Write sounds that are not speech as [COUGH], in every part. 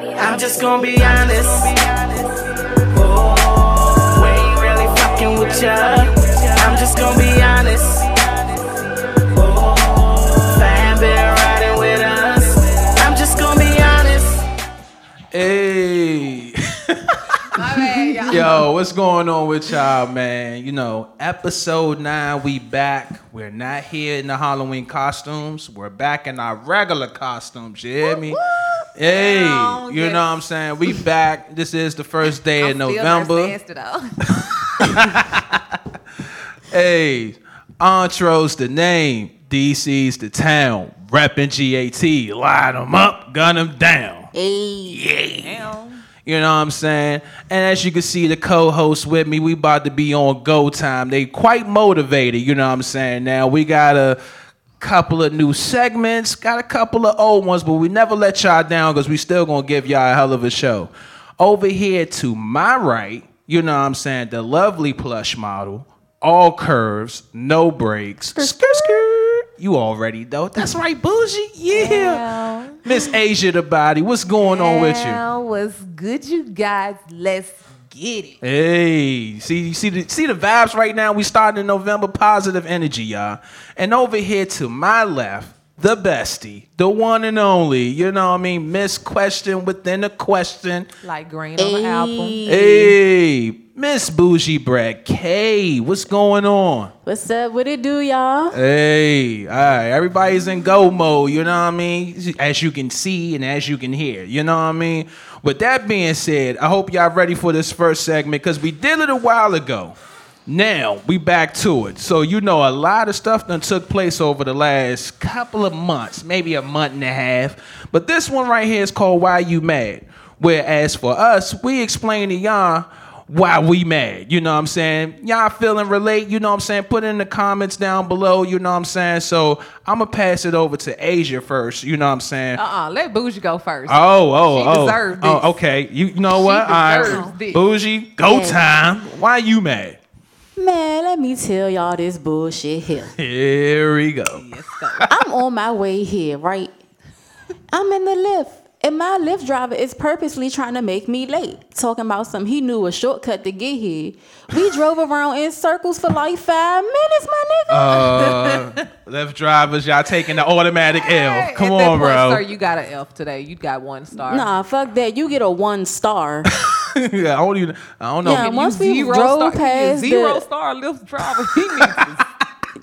I'm just gonna be honest. Oh, we ain't really fucking with ya. I'm just gonna be honest. Oh, fam been riding with us. I'm just gonna be honest. Hey. My. [LAUGHS] Yo, what's going on with y'all, man? You know, episode nine, we back. We're not here in the Halloween costumes. We're back in our regular costumes. You hear me? Hey, you yes. know what I'm saying? We back. This is the first day I'm of November. not standstill, though. Hey, Entro's the name. DC's the town. Reppin' GAT. Line them up, gun them down. Hey, Damn. You know what I'm saying? And as you can see, the co-hosts with me, we about to be on go time. They quite motivated, you know what I'm saying? Now we got a couple of new segments, got a couple of old ones, but we never let y'all down because we still gonna give y'all a hell of a show. Over here to my right, you know what I'm saying, the lovely plush model, all curves, no breaks. Skirt, skirt. You already know. That's right, bougie. Yeah. Miss Asia the body. What's going on with you? Now, What's good, you guys? Let's get it. Hey, see, you see the see the vibes right now. We starting in November, positive energy, y'all. And over here to my left, the bestie, the one and only. You know what I mean? Miss question within a question. Like green on the album. Hey, Miss Bougie Brad K, what's going on? What's up? What it do, y'all? Hey, all right, everybody's in go mode, you know what I mean? As you can see and as you can hear, you know what I mean? With that being said, I hope y'all ready for this first segment because we did it a while ago. Now we back to it. So you know a lot of stuff that took place over the last couple of months, maybe a month and a half. But this one right here is called Why You Mad. Whereas for us, we explain to y'all why we mad. You know what I'm saying? Y'all feeling relate, you know what I'm saying? Put it in the comments down below, you know what I'm saying? So I'm gonna pass it over to Asia first, you know what I'm saying? Uh-uh. Let Bougie go first. Oh, oh, She oh. deserved Oh, this. okay. You, you know She what? All right. deserves this. Bougie, go Yeah. time. Why you mad? Man, let me tell y'all this bullshit here. Here we go. I'm on my way here, right? I'm in the Lyft. And my Lyft driver is purposely trying to make me late. Talking about some he knew a shortcut to get here. We drove around in circles for like five minutes, my nigga. Uh, left drivers, y'all taking the automatic L. Come at on, point, bro. Sir, you got an F today. You got one star. nah, fuck that. You get a one star. [LAUGHS] [LAUGHS] yeah, I don't even. I don't know. Yeah, once we zero drove star, past zero the- star Lyft driver. He needs to [LAUGHS]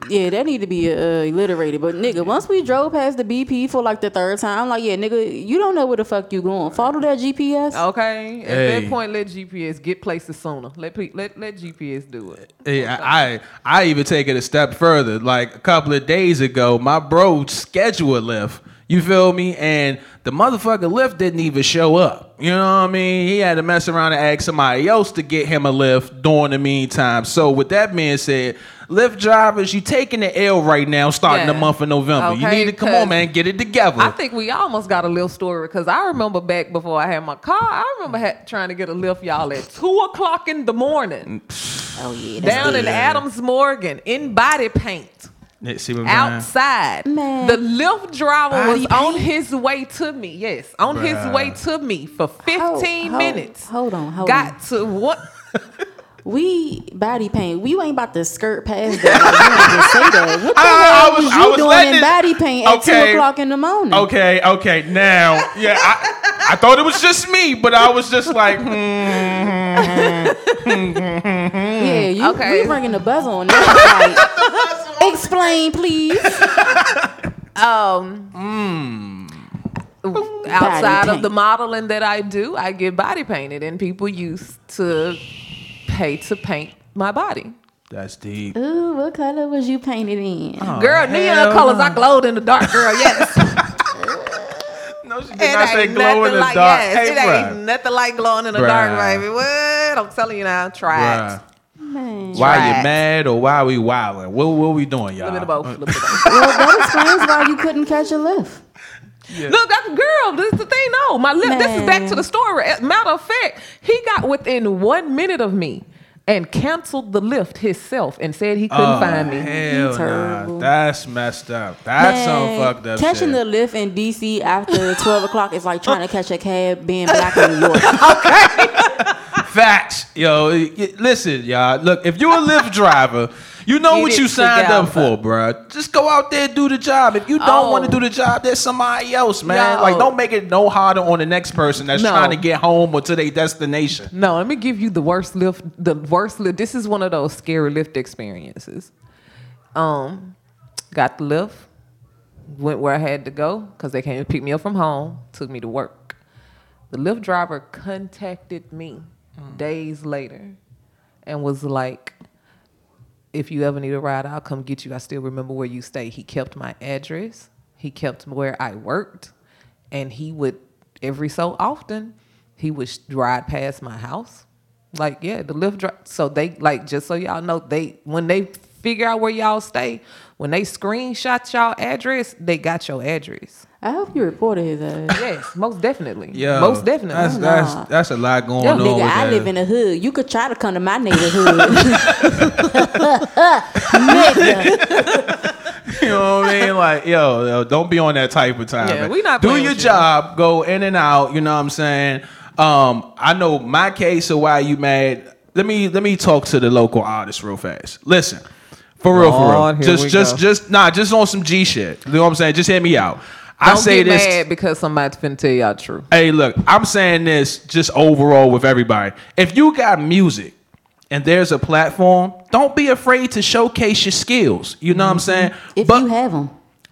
Yeah, that need to be uh, alliterated. But nigga, once we drove past the BP for like the third time, I'm like, yeah, nigga, you don't know where the fuck you going. Follow that GPS. Okay. At Hey. that point, let GPS get places sooner. Let let let GPS do it. Hey, I, I I even take it a step further. Like a couple of days ago, my bro scheduled a Lyft. You feel me? And the motherfucker Lyft didn't even show up. You know what I mean? He had to mess around and ask somebody else to get him a Lyft during the meantime. So with that being said, Lyft drivers, you taking the L right now, starting Yeah. the month of November. you need to come on, man, get it together. I think we almost got a Lyft story because I remember back before I had my car, I remember trying to get a Lyft, y'all, at two o'clock in the morning [SIGHS] Oh yeah, down in Adams Morgan in body paint. Yeah, See what I'm outside. Man. The Lyft driver Body was on his way to me. Yes, on his way to me for 15 Hold- hold- minutes. hold on, hold Got on. to what? [LAUGHS] We body paint. We ain't about to skirt past that. Like, you say that. What the [LAUGHS] I- I hell was- was, I you was doing in it- body paint at Okay. two o'clock in the morning? Okay, okay. Now, yeah, I, I thought it was just me, but I was just like, hmm. hmm, hmm, hmm yeah, you Okay. we bringing the buzz on that. [LAUGHS] Like, explain, please. [LAUGHS] Um, outside of the modeling that I do, I get body painted, and people used to pay to paint my body. That's deep. Ooh, what color was you painted in? girl, neon colors. I glowed in the dark, girl. Yes. [LAUGHS] No, she did It not say ain't glow in nothing the like dark. yes, hey, it ain't bruh. nothing like glowing in the Bruh. dark, baby. What? I'm telling you now, try Bruh. It. Man. Why Try you mad or why we wilding? What what we doing, y'all? A little bit of both. a little [LAUGHS] both. Well, that explains why you couldn't catch a Lyft. Look, that's girl. This is the thing. No, my lip. This is back to the story. As Matter of fact, he got within one minute of me. and canceled the Lyft himself and said he couldn't Oh, find me. Hell nah. That's messed up. That's some Man, fucked up Catching shit. the Lyft in DC after 12 o'clock is like trying to catch a cab being black in New York. [LAUGHS] [LAUGHS] Facts, yo. Listen, y'all. Look, if you're a Lyft [LAUGHS] driver, you know Get what you signed up for, bro. Just go out there and do the job. If you don't Oh. want to do the job, there's somebody else, man. Yo. Like, don't make it no harder on the next person that's No. trying to get home or to their destination. No, let me give you the worst Lyft. The worst Lyft. This is one of those scary Lyft experiences. Um, got the Lyft, went where I had to go because they came to pick me up from home, took me to work. The Lyft driver contacted me Mm. days later and was like, "If you ever need a ride, I'll come get you. I still remember where you stay." He kept my address. He kept where I worked, and he would every so often he would ride past my house. Like yeah, the Lyft drive. So they like just so y'all know they when they figure out where y'all stay, when they screenshot y'all address, they got your address. I hope you reported his ass. Yes, most definitely. Yeah, most definitely. That's that's that's a lot going Yo, on. Nigga, with I that. live in the hood. You could try to come to my neighborhood. [LAUGHS] Nigga. [LAUGHS] You know what I mean? Like, yo, yo, don't be on that type of time. Yeah, we not do your with you. job, go in and out. You know what I'm saying? Um, I know my case of why you mad. Let me let me talk to the local artist real fast. Listen, for real, for Lord, real. here Just just go. just nah, just on some G shit. You know what I'm saying? Just hit me out. I Don't say get this. mad because somebody's finna tell y'all the truth. Hey, look, I'm saying this just overall with everybody. If you got music and there's a platform, don't be afraid to showcase your skills. You know what I'm mm-hmm. saying? if But- you have them. [LAUGHS]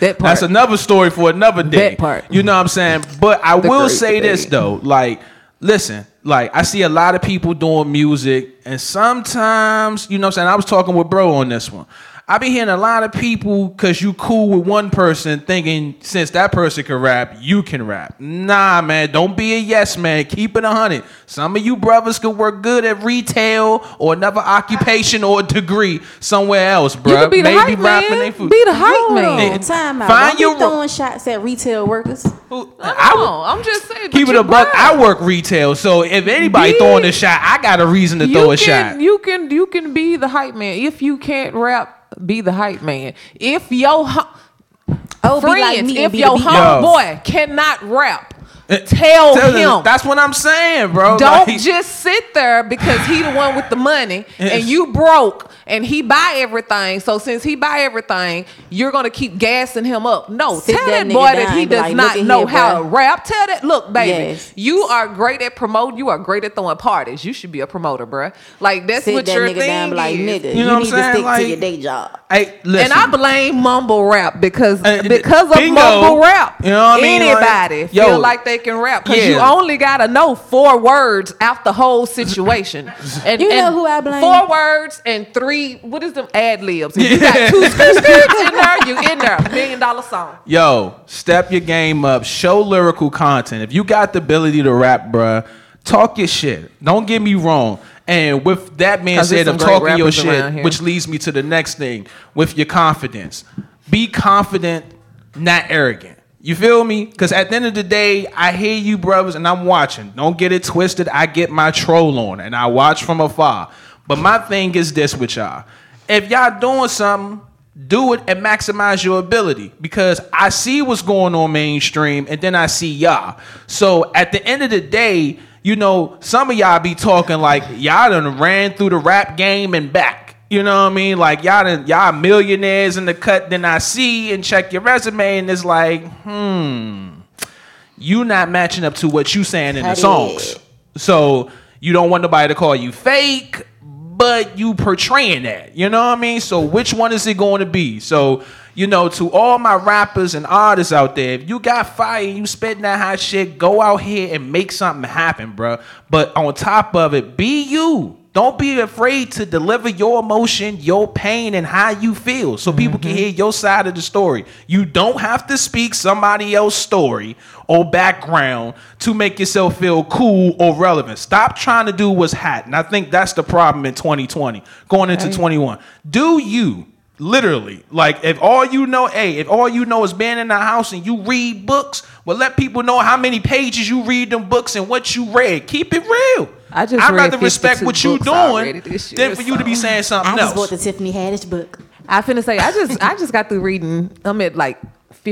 That part. That's another story for another day. That part. You know what I'm saying? But I The will say this debate. though, like, listen, like I see a lot of people doing music, and sometimes, you know what I'm saying? I was talking with bro on this one. I be hearing a lot of people because you cool with one person thinking since that person can rap, you can rap. Nah, man, don't be a yes man. Keep it a hundred. Some of you brothers could work good at retail or another occupation or degree somewhere else, bro. you could be the Maybe hype rapping man. food. Be the hype Hold man. on, time out. Find Don't your be ro- throwing shots at retail workers. Who- I I know. I'm just saying. keep it a buck. I work retail, so if anybody Be- throwing a shot, I got a reason to throw a can, shot. You can you can be the hype man. If you can't rap, be the hype man. If your hu- Oh, friends, like if be your the beat. homeboy cannot rap, tell, Tell him. them- That's what I'm saying, bro. Don't Like, just sit there because he the one with the money and you broke and he buy everything. So since he buy everything, you're gonna keep gassing him up. No, Sit tell that that, boy that he does like, not know here, how bruh." to rap. Tell that, look, baby, Yes. you are great at promoting. You are great at throwing parties. You should be a promoter, bruh. Like that's Sit what that your nigga thing down, be like is. nigga. You You, know what I'm need saying? to stick Like- to your day job. hey, listen. And I blame mumble rap because Uh, because of bingo. mumble rap. You know what I mean? Like, Anybody yo, feel like they can rap because you only gotta know four words out the whole situation. [LAUGHS] And, You know who I blame? Four words and three. What is them ad libs? If you got two skirt skirts in [LAUGHS] there, you in there. Million dollar song. Yo, step your game up. Show lyrical content. If you got the ability to rap, bruh, talk your shit. Don't get me wrong. And with that being 'Cause there's said, of some great talking your shit, which leads me to the next thing with your confidence. Be confident, not arrogant. You feel me? Because at the end of the day, I hear you, brothers, and I'm watching. Don't get it twisted. I get my troll on, and I watch from afar. But my thing is this with y'all: if y'all doing something, do it and maximize your ability. Because I see what's going on mainstream, and then I see y'all. So at the end of the day, you know, some of y'all be talking like y'all done ran through the rap game and back. You know what I mean? Like y'all done, y'all millionaires in the cut. Then I see and check your resume, and it's like, hmm, you not matching up to what you saying in the songs. So you don't want nobody to call you fake, but you portraying that. You know what I mean? So which one is it going to be? So you know, to all my rappers and artists out there, if you got fire, you spitting that hot shit, go out here and make something happen, bro. But on top of it, be you. Don't be afraid to deliver your emotion, your pain, and how you feel so people can mm-hmm. hear your side of the story. You don't have to speak somebody else's story or background to make yourself feel cool or relevant. Stop trying to do what's hot. And I think that's the problem in 2020, going into 21. Do you. Literally, like if all you know, hey, if all you know is being in the house and you read books, well, let people know how many pages you read them books and what you read. Keep it real. I just I'd rather respect what you books already doing than for you to be saying something I just bought the Tiffany Haddish book. I finna say I just I just got through reading. I'm at like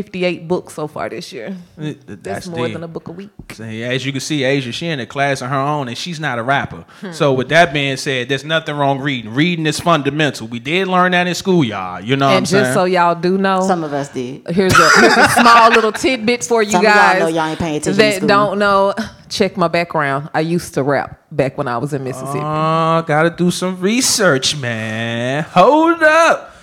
58 books so far this year. That's, That's more deep. than a book a week. So, As you can see, Asia, she in a class of her own, and she's not a rapper. Hmm. So, with that being said, there's nothing wrong reading. Reading is fundamental. We did learn that in school, y'all. You know what I'm and just so y'all do know, Some of us did. here's a, here's a [LAUGHS] small little tidbit for you Some of y'all guys know y'all ain't paying attention that don't know. Check my background. I used to rap back when I was in Mississippi. Oh, gotta do some research, man. Hold up.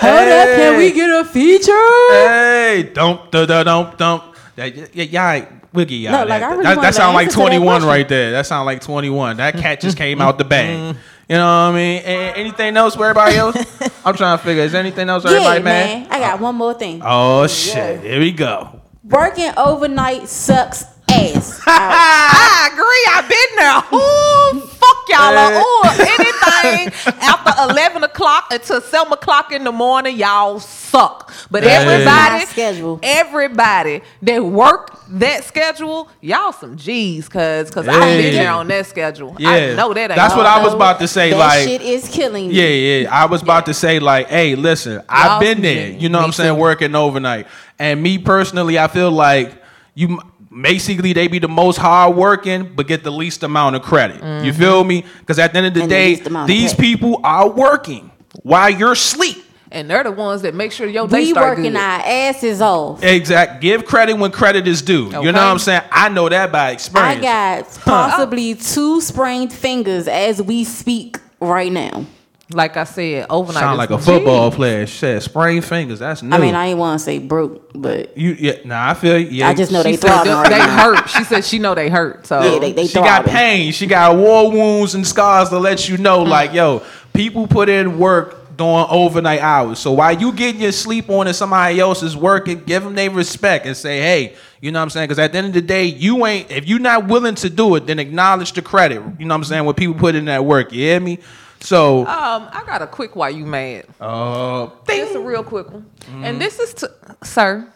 Hold up, can we get a feature? Hey, dump, da, da, dump, dump. That, yeah, y'all, ain't- we'll get y'all No, that. like, I really that, that sound like answer to that 21 right there. That sound like 21. That cat just came out the bag. Mm-hmm. You know what I mean? A- anything else for everybody else? [LAUGHS] I'm trying to figure. Is there anything else for Yeah, everybody, man. man? I got one more thing. Oh, oh shit! Here we go. Working overnight sucks ass. [LAUGHS] I agree. I've been there. Ooh, [LAUGHS] fuck y'all. Hey. Uh, Ooh, [LAUGHS] anything after 11 o'clock until 7 o'clock in the morning, y'all suck. But Hey. everybody, schedule. everybody that work that schedule, y'all some G's, cause, cause I've been there on that schedule. Yeah, I know that ain't that's what I was about to say. That like, shit is killing me. Yeah, yeah. I was about to say, like, hey, listen, I've been there. some You know what I'm saying? too. Working overnight. And me personally, I feel like you basically they be the most hard working, but get the least amount of credit. You Mm-hmm. feel me? Because at the end of the And day, least amount of these people are working while you're asleep. And they're the ones that make sure your day We start working good. our asses off. Exact. Give credit when credit is due. You know what I'm saying? I know that by experience. I got possibly two sprained fingers as we speak right now. Like I said, overnight. Sound like a football player. Shit, sprained fingers. That's new. I mean, I ain't want to say broke, but you, yeah, nah, I feel. Yeah, I just know they said throbbing they, right they now. hurt. She said she know they hurt. So Yeah, they- they she got throbbing. pain. She got war wounds and scars to let you know, mm. like, yo, people put in work doing overnight hours. So while you getting your sleep on and somebody else is working, give them their respect and say, hey, you know what I'm saying? Because at the end of the day, you ain't, if you're not willing to do it, then acknowledge the credit. You know what I'm saying? When people put in that work, you hear me? So, Um, I got a quick why you mad. uh, This a real quick one. And this is to sir.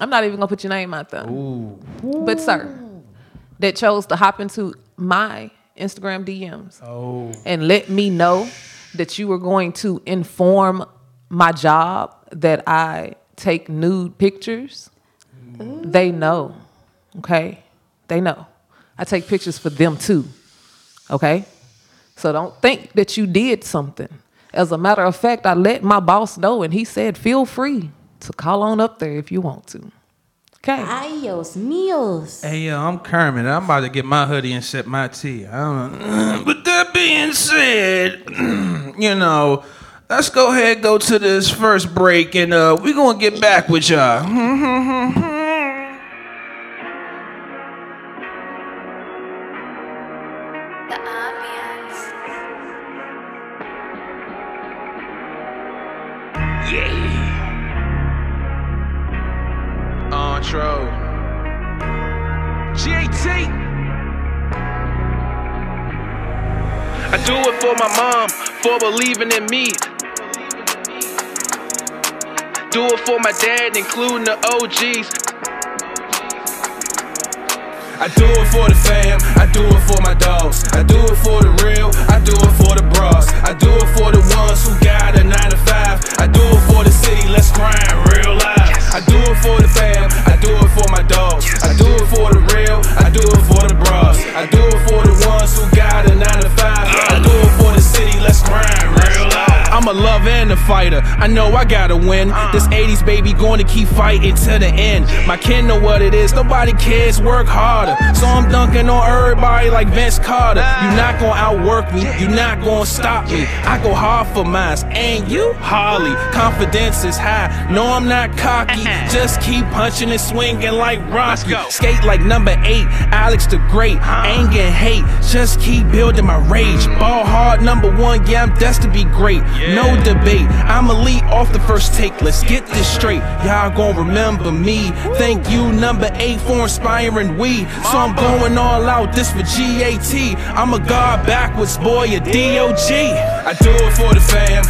I'm not even gonna put your name out there. But sir, that chose to hop into my Instagram DMs oh, and let me know that you were going to inform my job that I take nude pictures. They know. Okay? They know. I take pictures for them too. Okay? So don't think that you did something. As a matter of fact, I let my boss know and he said, feel free to call on up there if you want to. Okay. Ayos meals. Hey, yo, I'm Kermit. I'm about to get my hoodie and sip my tea. I don't know. [CLEARS THROAT] With that being said, [CLEARS THROAT] you know, let's go ahead go to this first break, and uh, we're going to get back with y'all. [LAUGHS] for my dad, including the OGs. I do it for the fam, I do it for my dogs. I do it for the real, I do it for the bras. I do it for the ones who got a 9 to 5. I do it for the city, let's grind real life. I do it for the fam, I do it for my dogs. I do it for the real, I do it for the bras. I do it for the ones who got a 9 to 5. I do it for the city, let's grind real life. I'm a lover and a fighter. I know I gotta win. This 80s baby going to keep fighting to the end. My kid know what it is. Nobody cares. Work harder. So I'm dunking on everybody like Vince Carter. You not gonna outwork me. You not gonna stop me. I go hard for mines. And you, Harley. Confidence is high. No, I'm not cocky. Just keep punching and swinging like Rocky. Skate like number eight. Alex the Great. Anger and hate. Just keep building my rage. Ball hard number one. Yeah, I'm destined to be great. No debate. I'm elite off the first take. Let's get this straight. Y'all gon' remember me. Thank you, number eight, for inspiring we. So I'm going all out. This for GAT. I'm a god backwards boy, a DOG. I do it for the fam.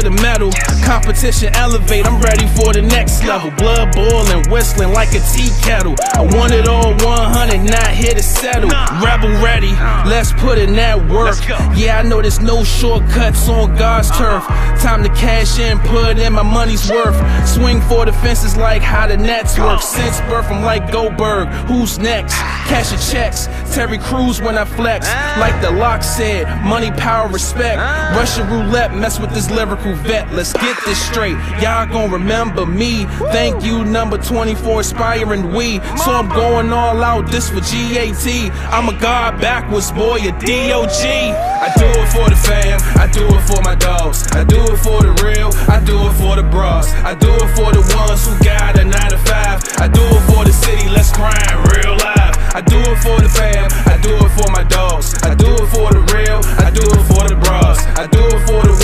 To the metal. Competition elevate, I'm ready for the next level. Blood boiling, whistling like a tea kettle. I want it all 100, not here to settle. Rebel ready, let's put in that work. Yeah, I know there's no shortcuts on God's turf. Time to cash in, put in my money's worth. Swing for the fences like how the Nets work. Since birth, I'm like Goldberg. Who's next? Cash your checks. Terry Crews when I flex. Like the LOX said, money, power, respect. Russian roulette, mess with this lyrical vet. Let's get this straight. Y'all gon' remember me. Thank you, number 24, aspiring we. So I'm going all out, this for GAT. I'm a god backwards, boy, a DOG. I do it for the fam, I do it for my dogs. I do it for the real, I do it for the bras. I do it for the ones who got a 9 to 5. I do it for the city, let's grind real life. I do it for the fam, I do it for my dogs. I do it for the real, I do it for the bras. I do it for the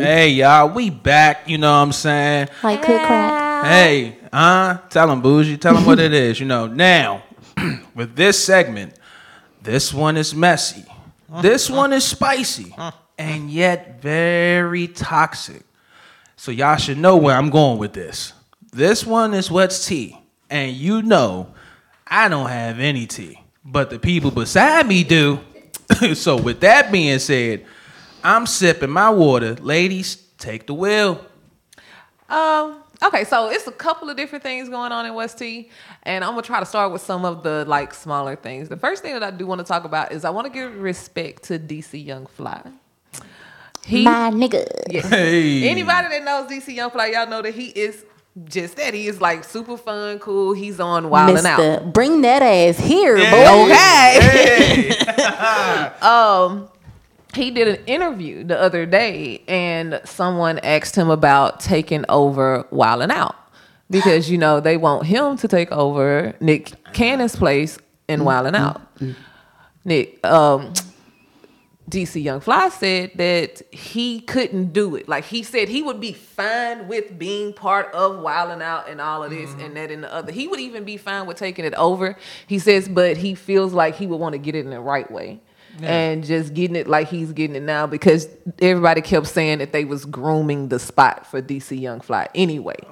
Hey y'all, we back, you know what I'm saying? Like cook crack. Hey, uh, tell them bougie, tell them what it is, you know. Now, [CLEARS THROAT] with this segment, this one is messy. This one is spicy and yet very toxic. So y'all should know where I'm going with this. This one is what's tea. And you know I don't have any tea, but the people beside me do. [LAUGHS] so with that being said, I'm sipping my water. Ladies, take the wheel. Um. Okay, so it's a couple of different things going on in West T, and I'm gonna try to start with some of the like smaller things. The first thing that I do want to talk about is I want to give respect to DC Young Fly. He, My nigga. yeah. Hey. Anybody that knows DC Young Fly, y'all know that he is just that. He is like super fun, cool. He's on Wild and Out. Bring that ass here, boy. Okay. Hey. [LAUGHS] um he did an interview the other day and someone asked him about taking over Wild and Out because you know they want him to take over Nick Cannon's place in mm-hmm. Wild and Out. Mm-hmm. Nick um DC Young Fly said that he couldn't do it. Like he said he would be fine with being part of Wilding Out and all of this mm-hmm. and that and the other. He would even be fine with taking it over. He says, but he feels like he would want to get it in the right way. And just getting it like he's getting it now because everybody kept saying that they was grooming the spot for DC Young Fly anyway to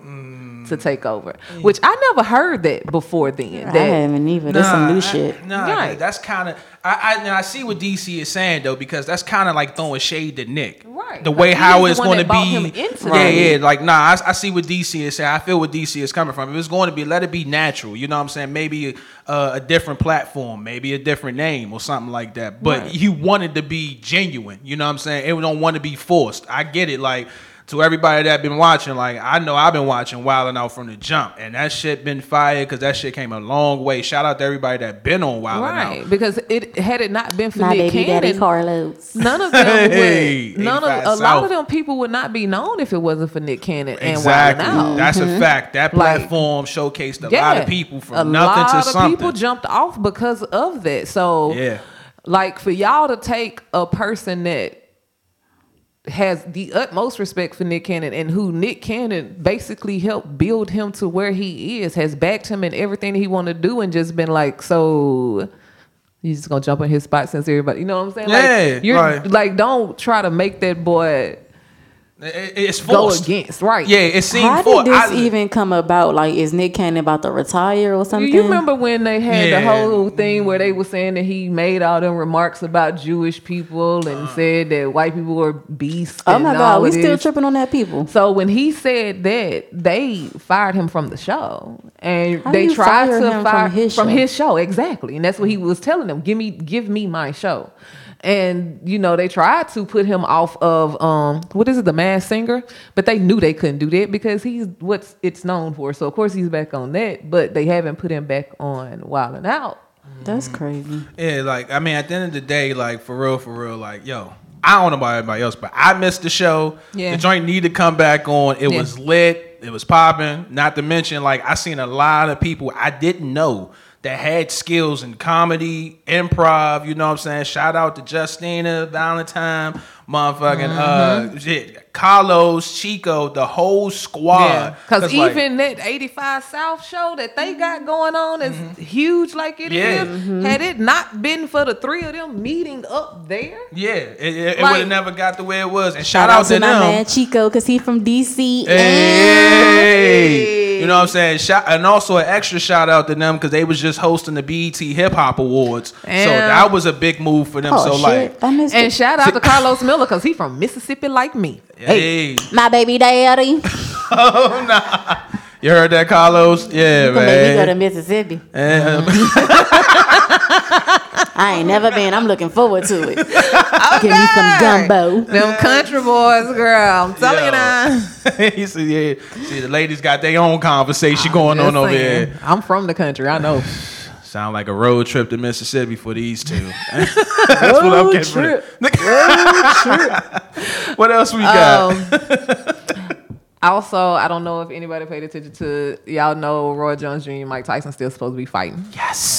mm. take over. Which I never heard that before then. I That haven't either. That's some new I- shit. Nah, Right. that's kind of. I, I and I see what DC is saying though because that's kind of like throwing shade to Nick. Right. The way he's how it's going to be. into yeah, yeah. Like nah, I, I see what DC is saying. I feel what DC is coming from. If it's going to be, let it be natural. You know what I'm saying? Maybe uh, a different platform, maybe a different name or something like that. But Right. you want it to be genuine. You know what I'm saying? It don't want to be forced. I get it. Like. To everybody that been watching, like I know I've been watching Wild and Out from the jump, and that shit been fired because that shit came a long way. Shout out to everybody that been on Wild and Out. Right, because it had it not been for My Nick baby Cannon, Carlos. none of them Hey, would. None of 85 a lot of them people would not be known if it wasn't for Nick Cannon and Exactly. Wild 'N Out. That's a mm-hmm. fact. That Like- platform showcased a Yeah. lot of people from nothing to something. a nothing lot to of something. people jumped off because of that. So, Yeah. like for y'all to take a person that has the utmost respect for Nick Cannon and who Nick Cannon basically helped build him to where he is, has backed him in everything he want to do, and just been like, so you just gonna jump in his spot since everybody, you know what I'm saying? Yeah, like, you're right. like, don't try to make that boy It- it's go against, right? Yeah, it seemed How forced. did this I- even come about? Like, is Nick Cannon about to retire or something? you remember when they had the whole thing where they were saying that he made all them remarks about Jewish people Uh. and said that white people were beasts. Oh my God, we of still tripping on that people. So when he said that, they fired him from the show, and How they tried fire to him fire from his from his show exactly, and that's what he was telling them. Give me, give me my show, and you know they tried to put him off of um what is it, the Masked Singer, but they knew they couldn't do that because he's what's it's known for. So of course he's back on that, but they haven't put him back on Wild and Out. That's crazy. Yeah, like I mean, at the end of the day, like for real, for real, like yo, I don't know about everybody else, but I missed the show. Yeah. The joint need to come back on. It Yeah. was lit. It was popping. Not to mention, like I seen a lot of people I didn't know that had skills in comedy, improv. You know what I'm saying? Shout out to Justina Valentine, motherfucking Mm-hmm. uh, shit, Carlos, Chico, the whole squad. Yeah, because 'Cause, like, even that 85 South show that they got going on is mm-hmm. huge like it is. Yeah. Had it not been for the three of them meeting up there, yeah, it, it, it would have never got the way it was. And shout, Shout out, out to to my them. man Chico because he from DC. and Hey, you know what I'm saying? Shout, and also an extra shout out to them because they was just hosting the BET Hip Hop Awards, so that was a big move for them. Oh so shit, like, and it. shout out to [LAUGHS] Carlos Miller because he from Mississippi like me. Hey, My baby daddy. [LAUGHS] oh nah, you heard that, Carlos? Yeah, You gonna make me go to man. Mississippi. [LAUGHS] I ain't never been. I'm looking forward to it. Give me some gumbo. Them country boys, girl. I'm telling Yo. you now. [LAUGHS] he said, "Yeah, see, the ladies got their own conversation going on Just over saying. here. I'm from the country. I know. Sound like a road trip to Mississippi for these two. [LAUGHS] [LAUGHS] That's what I'm getting from it. [LAUGHS] what else we got? Um, also, I don't know if anybody paid attention to y'all know Roy Jones Jr. and Mike Tyson still supposed to be fighting. yes,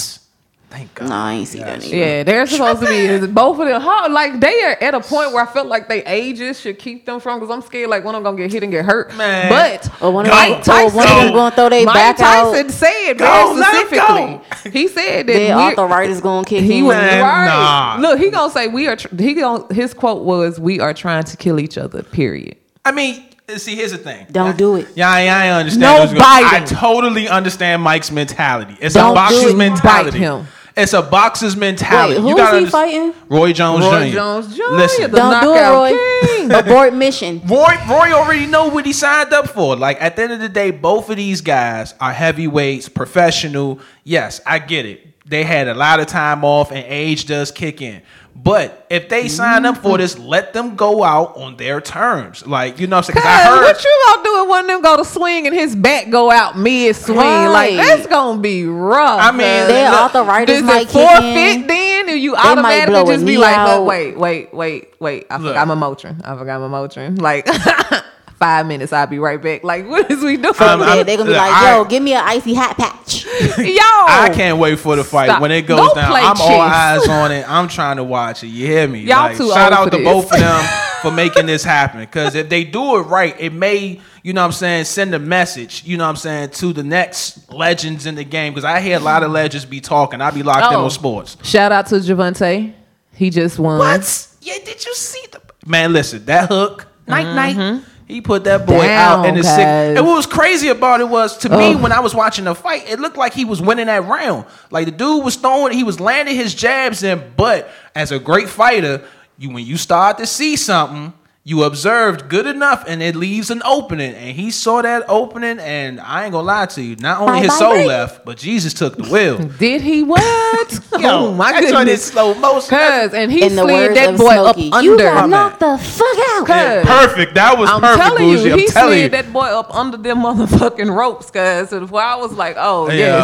thank God. No, I ain't see that. Either. Yeah, they're supposed to be both of them. How, like they are at a point where I felt like they ages should keep them from because I'm scared like one of them gonna get hit and get hurt. Man. but Or one of Mike them, or one of them Go. gonna throw their Mike back Tyson out. said Go, very let specifically. He said that Their we're- arthritis gonna kick he in. was Man, right. nah. Look, he gonna say we are. Tr- he gonna his quote was, "We are trying to kill each other." Period. I mean, see, here's the thing. Don't do it. Yeah, I, I understand. No what's going- I totally understand Mike's mentality. It's Don't a do boxer's it. mentality. Bite him. It's a boxer's mentality. Wait, you who gotta is he underst- fighting? Roy Jones Roy Jr. Jones Jr. Listen, the Don't do it, Roy. king. [LAUGHS] Abort mission. Roy, Roy already know what he signed up for. Like at the end of the day, both of these guys are heavyweights, professional. Yes, I get it. They had a lot of time off, and age does kick in. But if they sign up for mm-hmm. this, let them go out on their terms. Like you know, what I'm saying? 'Cause I Cause heard what you gonna do if one of them go to swing and his back go out mid swing? Like Right. that's gonna be rough. I mean, cuz. Their look, arthritis Does might it kick forfeit in. then? Or you might automatically blow a just be like, out. "Look, wait, wait, wait, wait. I Look. forgot my Motrin. I forgot my Motrin. Like [LAUGHS] five minutes, I'll be right back. Like, what is we doing? Um, I'm- They- I'm- gonna be look, like, I- yo, give me an icy hot patch. [LAUGHS] Yo, I can't wait for the fight Stop. when it goes Go down. I'm all eyes [LAUGHS] on it. I'm trying to watch it. You hear me? Y'all too shout old out for to this. both of them [LAUGHS] for making this happen. Because if they do it right, it may, you know what I'm saying, send a message, you know what I'm saying, to the next legends in the game. Because I hear a lot of legends be talking. I be locked in Oh. on sports. Shout out to Gervonta. He just won. What? Yeah, did you see the man? Listen, that hook, night night. He put that boy Mm-hmm. Out in the guys. And what was crazy about it was to me when I was watching the fight, it looked like he was winning that round. Like the dude was throwing, he was landing his jabs in. But as a great fighter, you when you start to see something, you observed good enough, and it leaves an opening. And he saw that opening, and I ain't gonna lie to you. Not only Bye, his bye, soul bye. left, but Jesus took the wheel. [LAUGHS] Did he what? [LAUGHS] oh my that joint is goodness. slow motion. Cause and he In slid that boy Smokey, up you under. got My knocked the fuck out. Yeah, perfect. That was I'm perfect, telling Bougie. you, I'm he telling you. slid that boy up under them motherfucking ropes, cause before I was like, oh Yeah, yes,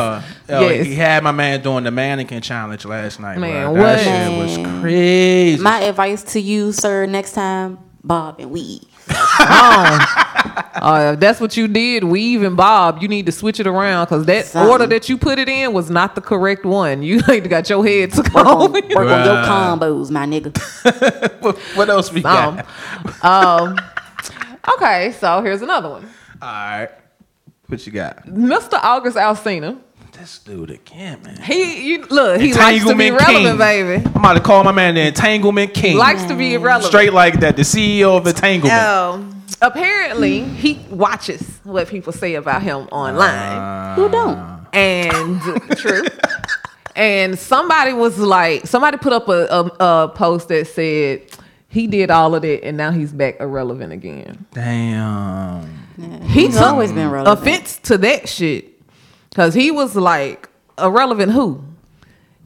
uh, yo, yes. he had my man doing the mannequin challenge last night. Man, bro. That what? shit was crazy. My advice to you, sir, next time, Bob and weed. [LAUGHS] Uh, if that's what you did, weave and bob. You need to switch it around because that Something. order that you put it in was not the correct one. You [LAUGHS] ain't got your head to Work on, go. work on your combos, my nigga. [LAUGHS] what, what else we um, got? um, okay, so here's another one. All right. What you got? Mr. August Alsina. This dude again, man. He, you look, he likes to be relevant, king. baby. I'm about to call my man the Entanglement King. Likes to be relevant. Straight like that. The CEO of Entanglement. Um, apparently, he watches what people say about him online. Who don't? and true. And somebody was like, somebody put up a, a, a post that said he did all of that and now he's back irrelevant again. Damn. He He's took always been relevant. offense to that shit because he was like, irrelevant who?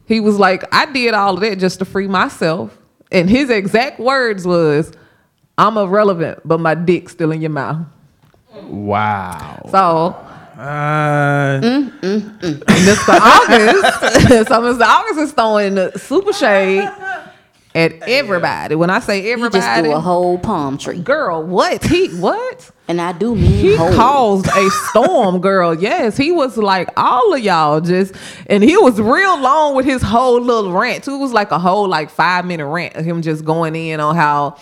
He was like, I did all of that just to free myself. And his exact words was, I'm irrelevant, but my dick's still in your mouth. Wow. So Uh, mm, mm, mm. Mr. August. [LAUGHS] so Mr. August is throwing the super shade at everybody. When I say He just everybody, threw a whole palm tree, girl, what he what? and I do mean He whole. caused a storm, girl. Yes, he was like all of y'all just, and he was real long with his whole little rant. too. It was like a whole like five minute rant of him just going in on how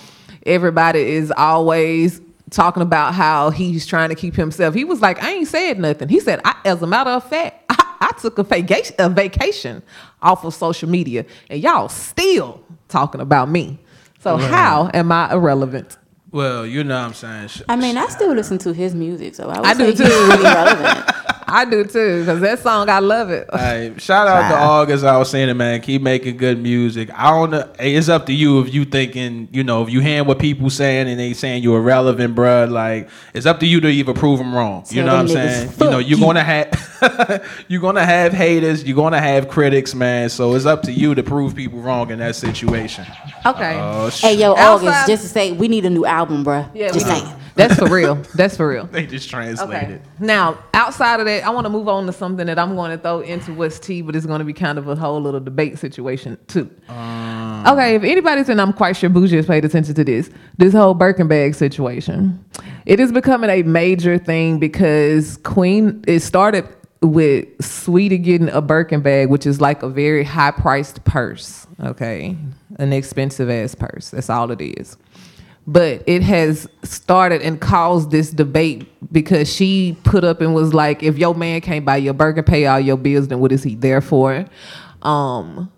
everybody is always talking about how he's trying to keep himself. He was like, I ain't said nothing. He said, I, as a matter of fact, [LAUGHS] I, I took a vacation, a vacation off of social media, and y'all still talking about me. So how am I irrelevant? well, you know what I'm saying. Sh- I mean, I still listen to his music, so I would I say do he's too. really. [LAUGHS] I do too, because that song I love it. Hey, shout out to Fine. August. I was saying it, man. Keep making good music. I don't know. Hey, it's up to you if you thinking, you know, if you hearing what people saying and they saying you're irrelevant, bruh. Like, it's up to you to either prove them wrong. You Tell know what I'm saying? You know, you're gonna have [LAUGHS] [LAUGHS] you're gonna have haters. You're gonna have critics, man. So it's up to you to prove people wrong in that situation. Okay. Oh Hey, yo, Outside- August, just to say, we need a new album, bruh. yeah, just saying. [LAUGHS] That's for real. That's for real. [LAUGHS] They just translated. Okay. Now, outside of that, I want to move on to something that I'm going to throw into what's tea, but it's going to be kind of a whole little debate situation too. Um. okay, if anybody's and I'm quite sure Bougie has paid attention to this, this whole Birkin bag situation, it is becoming a major thing because Queen. It started with Saweetie getting a Birkin bag, which is like a very high priced purse. Okay, an expensive ass purse. That's all it is but it has started and caused this debate because she put up and was like, if your man can't buy your Birkin, pay all your bills, then what is he there for? Um,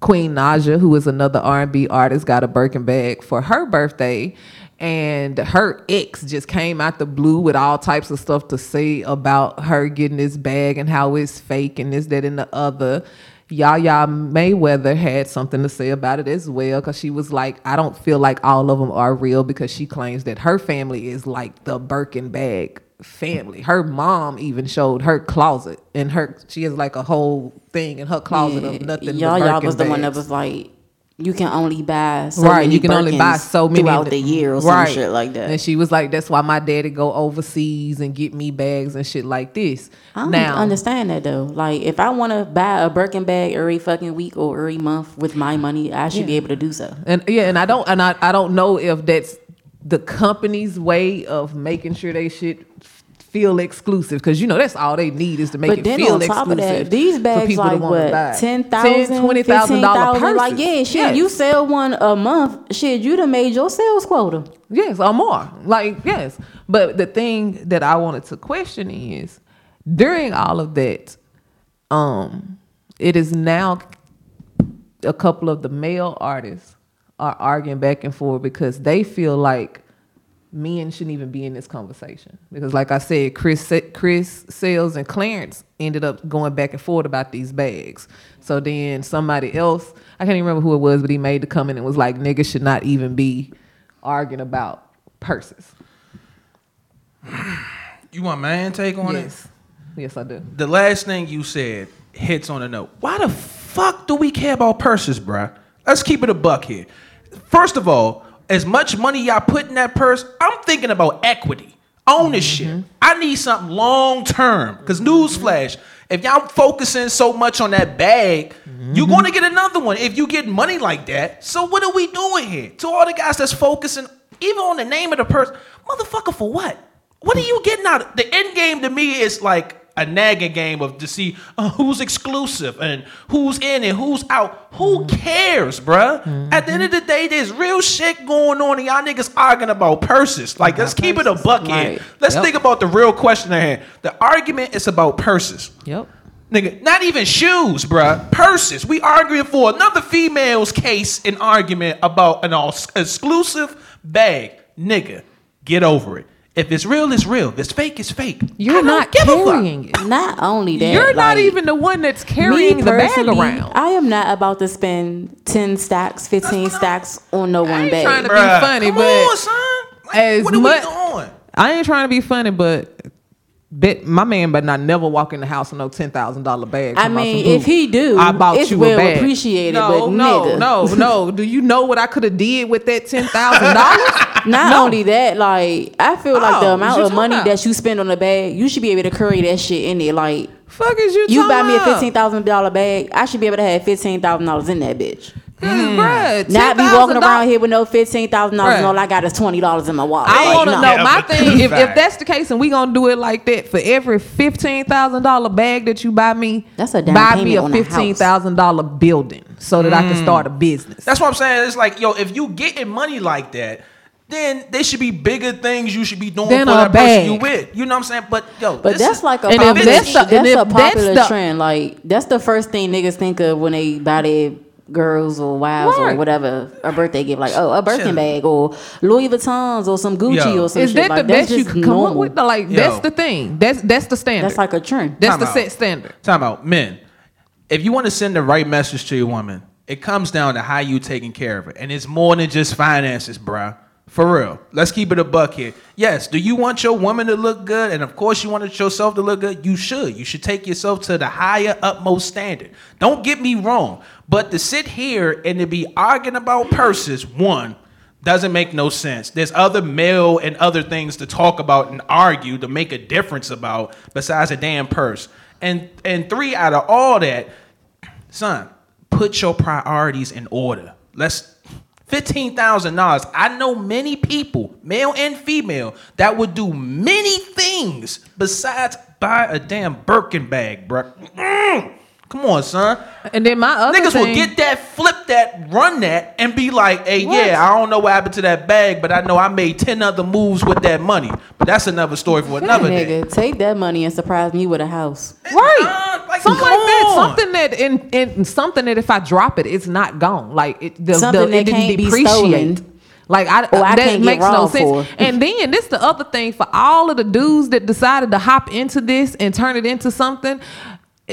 Queen Naija, who is another R&B artist, got a Birkin bag for her birthday. And her ex just came out the blue with all types of stuff to say about her getting this bag and how it's fake and this, that, and the other. Yaya Mayweather had something to say about it as well because she was like, I don't feel like all of them are real because she claims that her family is like the Birkin bag family. Her mom even showed her closet and her she has like a whole thing in her closet of nothing. Y'all, y'all was the one that was like, you can only buy so right. many You can only buy so many throughout the year or some shit like that. And she was like, "That's why my daddy go overseas and get me bags and shit like this." I don't now, understand that though. Like, if I want to buy a Birkin bag every fucking week or every month with my money, I should be able to do so. and yeah, and I don't, and I, I don't know if that's the company's way of making sure they shit feel exclusive because you know that's all they need is to make But it then feel on top of exclusive that, these bags like what ten thousand, $10,000. Like purses. yeah, shit. Yes. You sell one a month, shit. You done made your sales quota. Yes, or more. Like, yes. But the thing that I wanted to question is during all of that, um, it is now a couple of the male artists are arguing back and forth because they feel like men shouldn't even be in this conversation. Because like I said, Chris Chris Sails and Clarence ended up going back and forth about these bags. So then somebody else, I can't even remember who it was, but he made the comment and was like, niggas should not even be arguing about purses. [SIGHS] You want my take on it? Yes. Yes, I do. the last thing you said hits on a note. Why the fuck do we care about purses, bruh? Let's keep it a buck here. First of all, as much money y'all put in that purse, I'm thinking about equity, ownership. Mm-hmm. I need something long term. Because newsflash, mm-hmm. if y'all focusing so much on that bag, you're mm-hmm. going to get another one if you get money like that. So what are we doing here? To all the guys that's focusing even on the name of the purse, motherfucker, for what? What are you getting out? of The end game to me is like a nagging game of to see uh, who's exclusive and who's in and who's out. Who cares, bruh? At the end of the day, there's real shit going on, and y'all niggas arguing about purses. Like, let's keep it a buck here. Right. Let's Yep. think about the real question at hand. The argument is about purses. Yep. Nigga, not even shoes, bruh. Purses. We arguing for another female's case and argument about an all exclusive bag. Nigga, get over it. If it's real, it's real. If it's fake, it's fake. You're don't not give a fuck. carrying it. Not only that, You're not like, even the one that's carrying the bag around. I am not about to spend ten stacks, fifteen stacks on no one ain't bag. trying to- be Bruh, funny, come but on, son. Like, as what are much- we doing? I ain't trying to be funny, but bet my man better not never walk in the house with no ten thousand dollar bag. I mean, if he do, I bought it's you well a bag. appreciated, No, but no, nigga. no, no. [LAUGHS] Do you know what I could have did with that ten thousand dollars? [LAUGHS] [LAUGHS] Not No. only that, like I feel like the Oh, amount of money about? that you spend on a bag, you should be able to carry that shit in there. Like Fuck is you? you buy me a fifteen thousand dollar bag, I should be able to have fifteen thousand dollars in that bitch. Cause, mm. bruh, Not be walking around here with no fifteen thousand dollars and all I got is twenty dollars in my wallet. I Like, want to no. know Yeah, my thing. If, if that's the case, and we gonna do it like that for every fifteen thousand dollar bag that you buy me, That's a buy me a on a house. fifteen thousand dollar building so that I can mm. start a business. That's what I'm saying. It's like, yo, if you getting money like that, then they should be bigger things you should be doing Than for a that person you with. You know what I'm saying? But yo, But this that's is- like a And popular, that's that's, and a if that's popular the- trend. Like that's the first thing niggas think of when they buy their girls or wives or whatever a birthday gift. Like oh, a Birkin Chill. bag or Louis Vuittons or some Gucci Yo. or some Is shit. that like, the that's best you just can come up normal. with? Like Yo. that's the thing. That's that's the standard. That's like a trend. that's Time the out. set standard. Time out, men. If you want to send the right message to your woman, it comes down to how you taking care of her, and it's more than just finances, bruh. For real, let's keep it a buck here. Yes, do you want your woman to look good, and of course you want yourself to look good? You should. You should take yourself to the higher, utmost standard. Don't get me wrong, but to sit here and to be arguing about purses, one doesn't make no sense. There's other male and other things to talk about and argue to make a difference about besides a damn purse. And and three out of all that, son, put your priorities in order. Let's fifteen thousand dollars. I know many people, male and female, that would do many things besides buy a damn Birkin bag, bruh. Mm. Come on, son. And then my other Niggas thing, will get that, flip that, run that, and be like, hey, What? yeah, I don't know what happened to that bag, but I know I made 10 other moves with that money. But that's another story for another day. Take that money and surprise me with a house. right. Uh, like, something like that. Something that in, in something that if I drop it, it's not gone. Like it, the, Something the, that it didn't can't depreciate. stolen. Like I, Or I that can't get makes no sense. for. And then this the other thing for all of the dudes that decided to hop into this and turn it into something.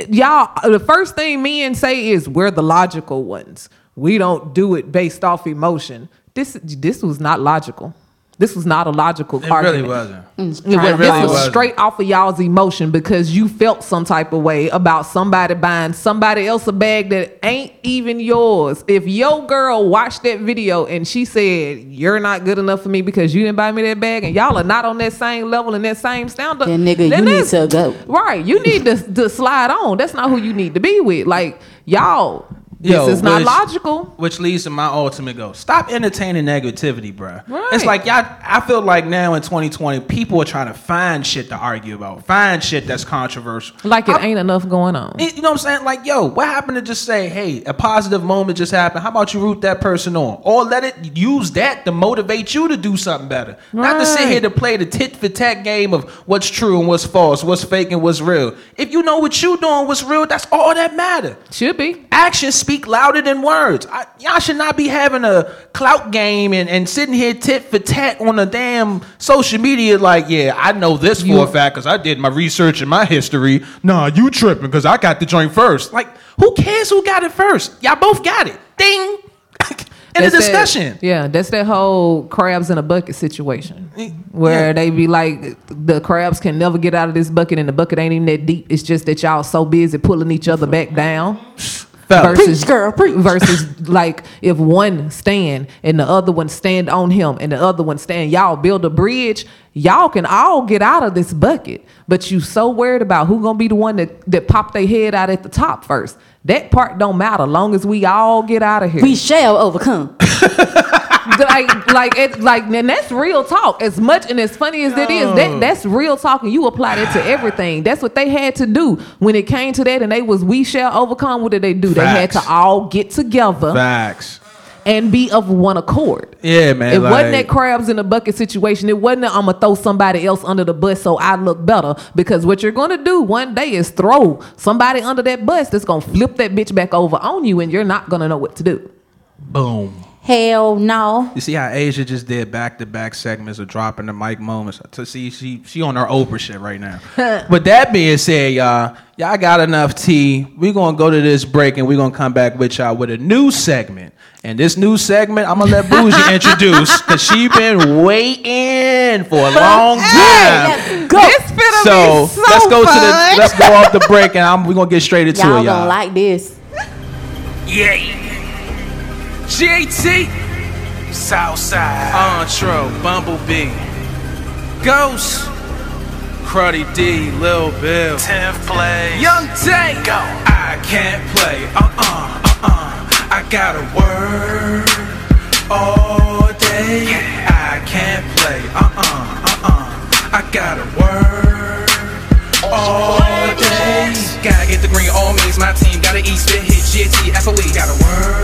Y'all, the first thing men say is we're the logical ones. We don't do it based off emotion. This this was not logical. This was not a logical It argument. really wasn't. Mm. It was, It really this was wasn't. straight off of y'all's emotion because you felt some type of way about somebody buying somebody else a bag that ain't even yours. If your girl watched that video and she said, You're not good enough for me because you didn't buy me that bag, and y'all are not on that same level and that same standard, Then nigga, you need to go. Right. You need to, to slide on. That's not who you need to be with. Like, y'all, this Yo, is not which- logical. Which leads to my ultimate goal. Stop entertaining negativity, bruh. Right. It's like y'all. I feel like now in 2020, people are trying to find shit to argue about, find shit that's controversial. Like it I'm- ain't enough going on. You know what I'm saying? Like, yo, what happened to just say, hey, a positive moment just happened. How about you root that person on? Or let it use that to motivate you to do something better. Right. Not to sit here to play the tit for tat game of what's true and what's false, what's fake and what's real. If you know what you're doing, what's real, that's all that matter. Should be. Actions speak louder than words. I, y'all should not be having a clout game and, and sitting here tit for tat on a damn social media like, yeah, I know this for You- a fact because I did my research and my history. Nah, you tripping because I got the joint first. Like, who cares who got it first? Y'all both got it. Ding. [LAUGHS] In the That's that- discussion. yeah, that's that whole crabs in a bucket situation where Yeah. they be like, the crabs can never get out of this bucket, and the bucket ain't even that deep. It's just that y'all so busy pulling each other back down. [LAUGHS] Fellas. Versus, Preach, girl, preach. versus like if one stand and the other one stand on him and the other one stand, y'all build a bridge. Y'all can all get out of this bucket, but you so worried about who gonna be the one that that pop their head out at the top first. That part don't matter, long as we all get out of here We shall overcome. [LAUGHS] like like it like and that's real talk as much and as funny as it is that that's real talk and you apply that to everything that's what they had to do when it came to that and they was we shall overcome what did they do they had to all get together Facts. and be of one accord Yeah, man. it wasn't that crabs in a bucket situation. It wasn't that I'm gonna throw somebody else under the bus so I look better. Because what you're gonna do one day is throw somebody under that bus that's gonna flip that bitch back over on you, and you're not gonna know what to do. boom. Hell no. You see how Asia just did back to back segments of dropping the mic moments. To see she she on her Oprah shit right now. [LAUGHS] but that being said, y'all, y'all got enough tea. We're gonna go to this break and we're gonna come back with y'all with a new segment. And this new segment, I'm gonna let Bougie [LAUGHS] introduce because she been waiting for a long time. Go. This So, be so let's go to the let's go off the break and I'm, we're gonna get straight into Y'all it, y'all. gonna like this. Yeah. GAT. Southside, Ontro, Bumblebee, Ghost, Cruddy D, Lil Bill, 10th place, Yung Tae, go. I can't play, uh uh, uh uh. I got a word all day. I can't play, uh uh, uh uh. I got a word all day. Gotta get the green all means my team. Gotta eat, spit, hit, GT, FOE. Got a word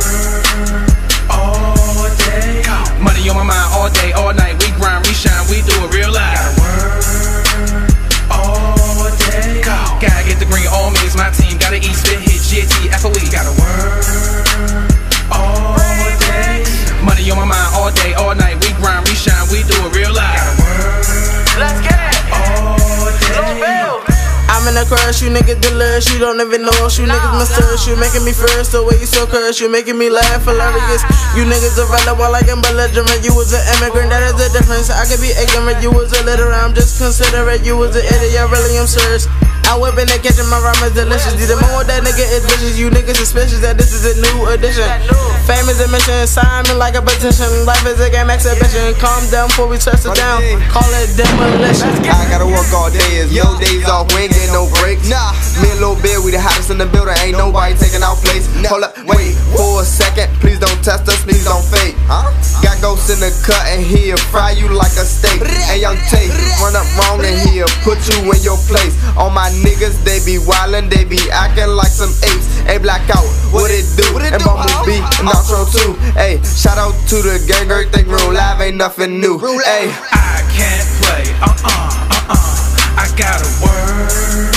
all day. Money on my mind all day, all night. We grind, we shine, we do it real life. Got a word all day. Gotta get the green all means my team. Gotta eat, spit, hit, GT, FOE. Got a word all day. Money on my mind all day, all night. We grind, we shine, we do it real life. Got a word Let's get it. all day. I'm in a crush, you niggas delirious, you don't even know us, you niggas mysterious, you making me furious, the way you so cursed, you making me laugh hilarious. You niggas irrelevant while I'm belligerent, you was an immigrant, that is the difference. I could be ignorant, you was illiterate, I'm just considerate, you was an idiot, I really I'm serious. I'm whipping and catching my rhyme is delicious. The more that nigga is vicious, you niggas suspicious that this is a new addition. Famous admission, sign me like a petition. Life is a game exhibition. Calm down before we touch it down. Call it demolition. I gotta work all day, it's no days off, we ain't getting no breaks. Nah, me and Lil Bill, we the hottest in the building, ain't nobody taking our place. Hold up, wait for a second, please don't test us, please don't fake. Huh? Got ghosts in the cut and he'll fry you like a steak. And Yung Tae, run up wrong and he'll put you in your place. On my niggas, they be wildin', they be acting like some apes. Hey, blackout, what it do? And Bumblebee and Outro too. Hey, shout out to the gang, everything real live, ain't nothing new. Hey. I can't play, uh uh, uh uh. I got a word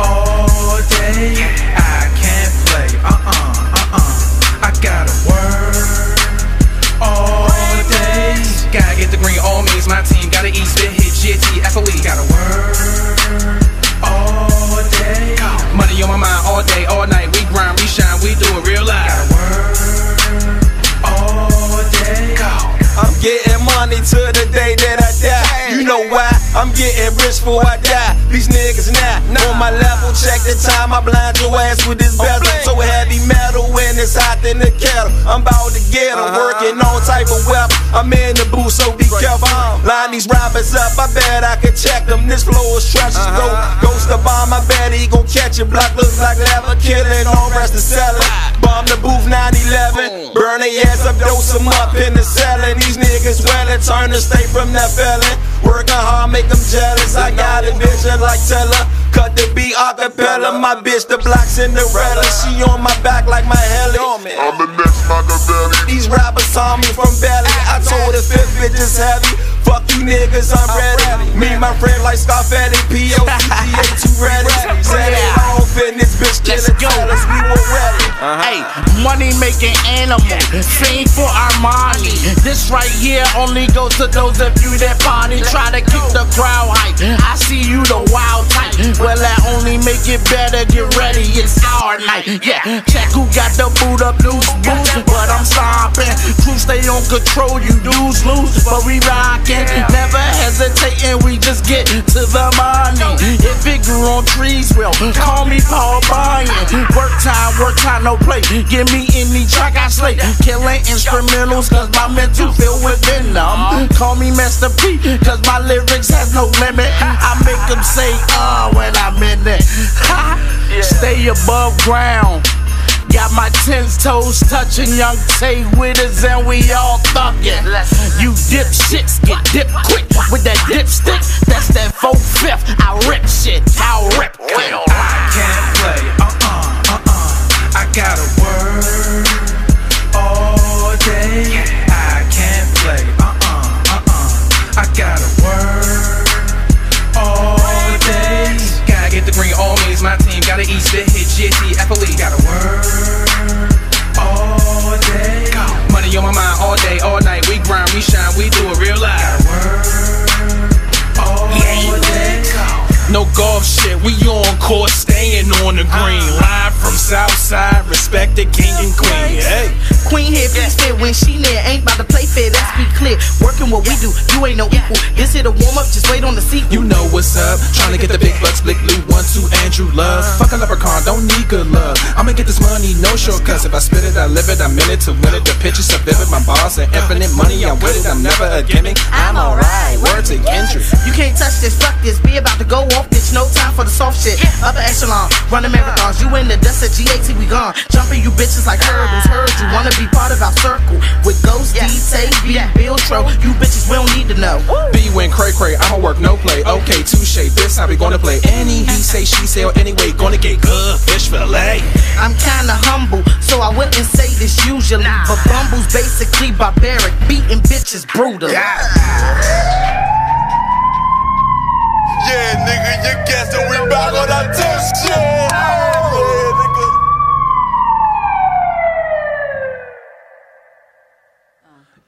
all day. I can't play, uh uh, uh uh. I got a word all day. Gotta get the green all means my team. Gotta eat, spit, hit, GT, FOE. Got a word all day. Money on my mind all day, all night. We grind, we shine, we do it real life. Got a word all day. I'm getting money to the day that I die. You know why? I'm getting rich before I die. These niggas not on my level. Check the time. I blind your ass with this oh, bezel. So heavy metal when it's hot in the kettle. I'm about to get get 'em uh-huh. working all type of weapon. I'm in the booth, so be careful. Line these rappers up. I bet I can check them. This flow is trash as go. Uh-huh. Ghost the bomb. I bet he gon' catch it. Block looks like leather. Killing all rest of selling. Bomb the booth 911. Burn their ass up, dose them up in the cellar. These niggas well and turn to stay from that felon. Working hard, make them jealous. I got a vision like Teller. Cut the beat acapella. My bitch, the black Cinderella. She on my back like my heli. I'm the next Machiavelli. These rappers saw me from belly. I told the fifth bitch is heavy. Fuck you niggas, I'm ready. Me and my friend like Scarfetti, P.O.C.G.A. too ready. Said it off in this bitch Let's killing go. tellers. We were ready. Hey, money making animal, fiend for Armani. This right here only goes to those of you that party. Try to keep the crowd hype. I see you the wild type. Well, I only make it better. Get ready, it's our night. Yeah, check who got the boot up, loose boots. But I'm stomping. Crew stay on control, you dudes lose. But we rockin', never hesitating. We just get to the money. If it grew on trees, well, call me Paul Bunyan. Work time, work time, no play. Give me any track I slay. Killing instrumentals, cause my mental filled with venom. Call me Master P, cause my lyrics has no limit. I make them say, uh, when I'm in it. Stay above ground. Got my ten toes touching Yung Tae with us and we all thuggin'. You dip shits get dip quick with that dipstick. That's that four fifth. I rip shit. I'll rip quick. We on course, staying on the green. Live from Southside, respect the king and queen. Hey. Queen here be fit when she near. Ain't about to play fair, let's be clear. Working what we do, you ain't no equal. This here to warm up, just wait on the sequel. You know what's up. Trying to get the big bucks, Blick Lou, one, two, Andrew Love. Fuck a leprechaun, don't need good love. I'ma get this money, no shortcuts. If I spit it, I live it, I'm in it to win it. The pictures are vivid, my boss and infinite money, I'm with it. I'm never a gimmick. I'm alright, word to Kendrick. You can't touch this, fuck this. Be about to go off, bitch. No time for the soft shit. Upper echelon, running marathons. You in the dust at GAT, we gone. Jumping you bitches like hurdles. Heard you wanna be part of our circle. With Ghost, D, Tay, B, Bill Tro. You bitches, we don't need to know. B when cray cray, I'ma work no play. Oh. Okay, touche, this how we gonna play. Any he say, she say, or anyway, gonna get good fish fillet. I'm kinda humble, so I wouldn't say this usually. But Bumble's basically barbaric, beating bitches brutally. Yeah, nigga, you guessing we back on that tough shit. Yeah, nigga.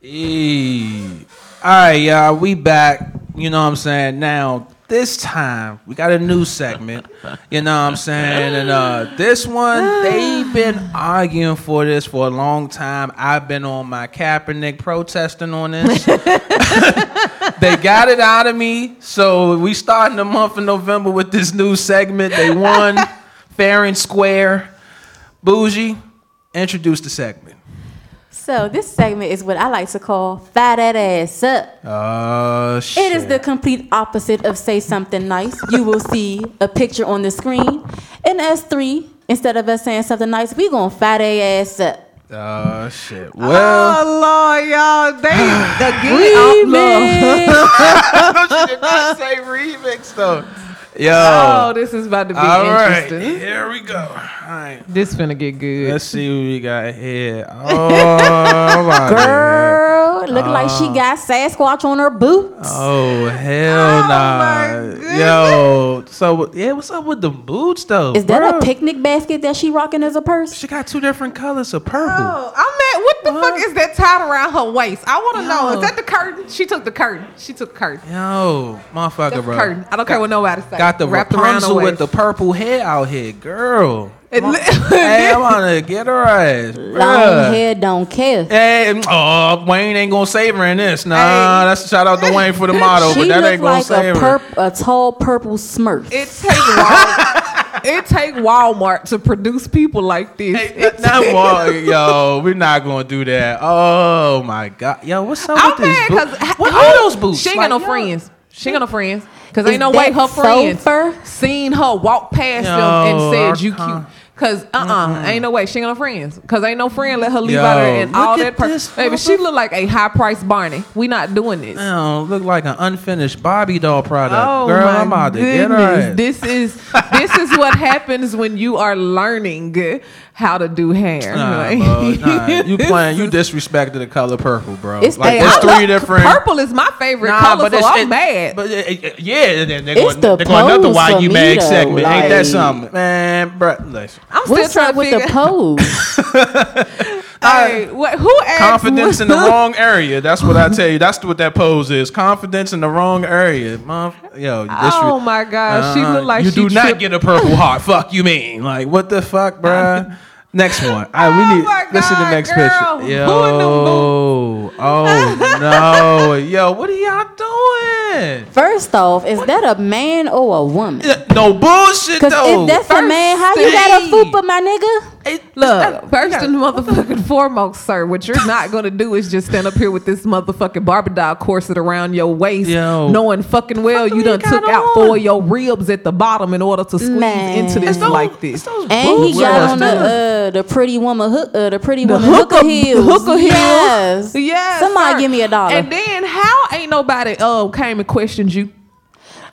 Eee. All right, y'all, we back. You know what I'm saying? Now, this time, we got a new segment. You know what I'm saying? And uh this one, they've been arguing for this for a long time. I've been on my Kaepernick protesting on this. [LAUGHS] they got it out of me. So we starting the month of November with this new segment. They won [LAUGHS] fair and square. Bougie, introduce the segment. So this segment is what I like to call fire that ass up. Oh shit. It is the complete opposite of say something nice. You will see a picture on the screen. In S3, instead of us saying something nice, we gonna fat a ass up. Oh shit. Well, oh Lord, y'all, they again. Oh, Lord. she did not say remix though. Yo. oh, this is about to be All right, interesting. here we go. All right, This is finna get good. let's see what we got here. Oh, my [LAUGHS] Girl, look like she got Sasquatch on her boots. Oh hell Oh, nah. my. Yo, so yeah, what's up with the boots though? Is that bro? a picnic basket that she rocking as a purse? She got two different colors of purple. Oh, I'm at What the fuck is that tied around her waist? I want to know. Is that the curtain? She took the curtain. She took the curtain. Yo, motherfucker, That's the bro. curtain. I don't care what nobody say. Got the Wrapped Rapunzel with the purple hair out here, girl. It Come on. li- [LAUGHS] hey, I'm gonna get her ass. Long bruh. hair don't care. Hey, mm, oh, Wayne ain't gonna save her in this. Nah, that's a shout out to Wayne for the [LAUGHS] motto, She but that ain't gonna like save a, her. perp, a tall purple smurf. It take Wal- [LAUGHS] it take Walmart to produce people like this. Hey, It not take- Wal- yo, we're not gonna do that. Oh my god, yo, what's up I'm with this? mad boot? because What are those boots? She ain't got no yo, friends. She ain't got no friends. Cause Is ain't no way that her friends fur? seen her walk past them and said you cute. Cause uh uh ain't no way she ain't got no friends. Cause ain't no friend let her leave Yo, out there and look all that. Per- Baby, she look like a high priced Barney. We not doing this. Yo, look like an unfinished Barbie doll product. Oh Girl, my I'm about to get her. goodness. ass. This is this is what happens when you are learning how to do hair. Nah, Like- bro, nah, [LAUGHS] you playing? You disrespected the color purple, bro. It's- like hey, there's I three love- different. Purple is my favorite Nah, color, so it's- I'm it- mad. But it- it- yeah, they're, they're It's going, the they're going another pose why for you me, mag though, segment. Ain't that something, man? Bro, listen. I'm still What's trying up to with figure. the [LAUGHS] pose? [LAUGHS] Hey, what, who asked? Confidence in the wrong area. That's what I [LAUGHS] tell you. That's what that pose is. Confidence in the wrong area. Mom, yo, this Oh my gosh, she Uh-huh. look like you she do not get a purple heart. Fuck you mean? Like what the fuck, bruh? [LAUGHS] Next one. All right, Oh we need my listen to the next girl. picture. Who in them Yo, oh no, [LAUGHS] yo, what are y'all doing? First off, is that a man or a woman? No bullshit though. if that's a man, how you got a thing. fupa, my nigga? Hey, Look, first yeah. and motherfucking [LAUGHS] foremost, sir, what you're not gonna do is just stand up here with this motherfucking Barbie doll corset around your waist, Yo. knowing fucking well Fuck you done took out on? four of your ribs at the bottom in order to squeeze Man. into this It's those- like this. And he got on the uh, the pretty woman hook, uh, the pretty The woman hooker, hooker heels. hooker heels. Yes. Yes, Somebody sir. give me a dollar. And then how ain't nobody uh came and questioned you?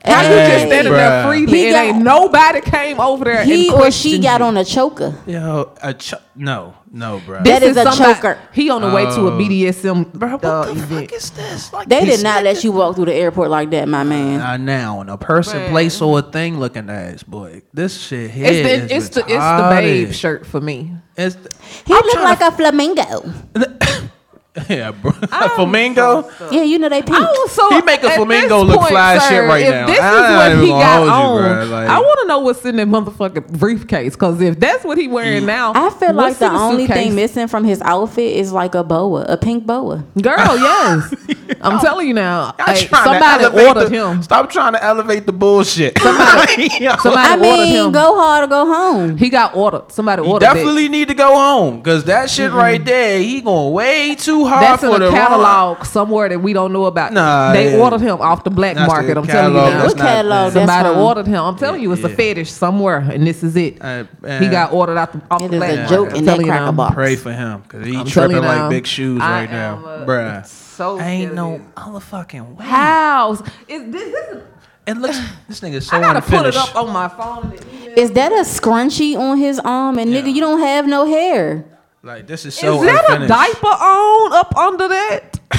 How you just standing there bruh. freely He and got- ain't nobody came over there he and or she got you? on a choker. Yo, a ch- no, no, bro. That This is a somebody- choker. He on the way to a Oh. BDSM Bro, what uh, the event. fuck is this? Like, They did not let you walk through the airport like that, my man. Not now, in a person, Man. place, or a thing looking ass, boy. This shit here It's the is it's the it's the babe shirt for me. It's the- He I'm looked like to a flamingo. [LAUGHS] [LAUGHS] Yeah, bro. [LAUGHS] Flamingo. Yeah, you know they pink. I was so He make a at flamingo this look point, fly as sir, shit right if now. This is ain't what he got hold you, on. like- I want to know what's in that motherfucking briefcase because if that's what he wearing now, I feel like what's the only suitcase? thing missing from his outfit is like a boa, a pink boa. Girl, [LAUGHS] yes, I'm telling you now. Y'all hey, somebody ordered the- him. Stop trying to elevate the bullshit. Somebody, somebody I ordered mean, him. go hard or go home. He got ordered. Somebody You ordered definitely need to go home because that shit right there, he going way too that. hard That's for in the a wrong- catalog somewhere that we don't know about. Nah, they yeah. ordered him off the black That's the market. I'm telling you catalog, now. that's What not- catalog? That's Somebody from? ordered him. I'm telling you, it's a fetish somewhere, and this is it. Uh, he got ordered out the, off It the is black a market. joke I'm in that telling you cracker now. box. Pray for him because he I'm tripping like now, big shoes I right now, am, uh, bruh. So I Ain't no of motherfucking way. it. House is this? this is, It looks this nigga [SIGHS] so I gotta put it up on my phone. and email. Is that a scrunchie on his arm? And nigga, you don't have no hair. Like this is so is that unfinished. a diaper on up under that? [LAUGHS]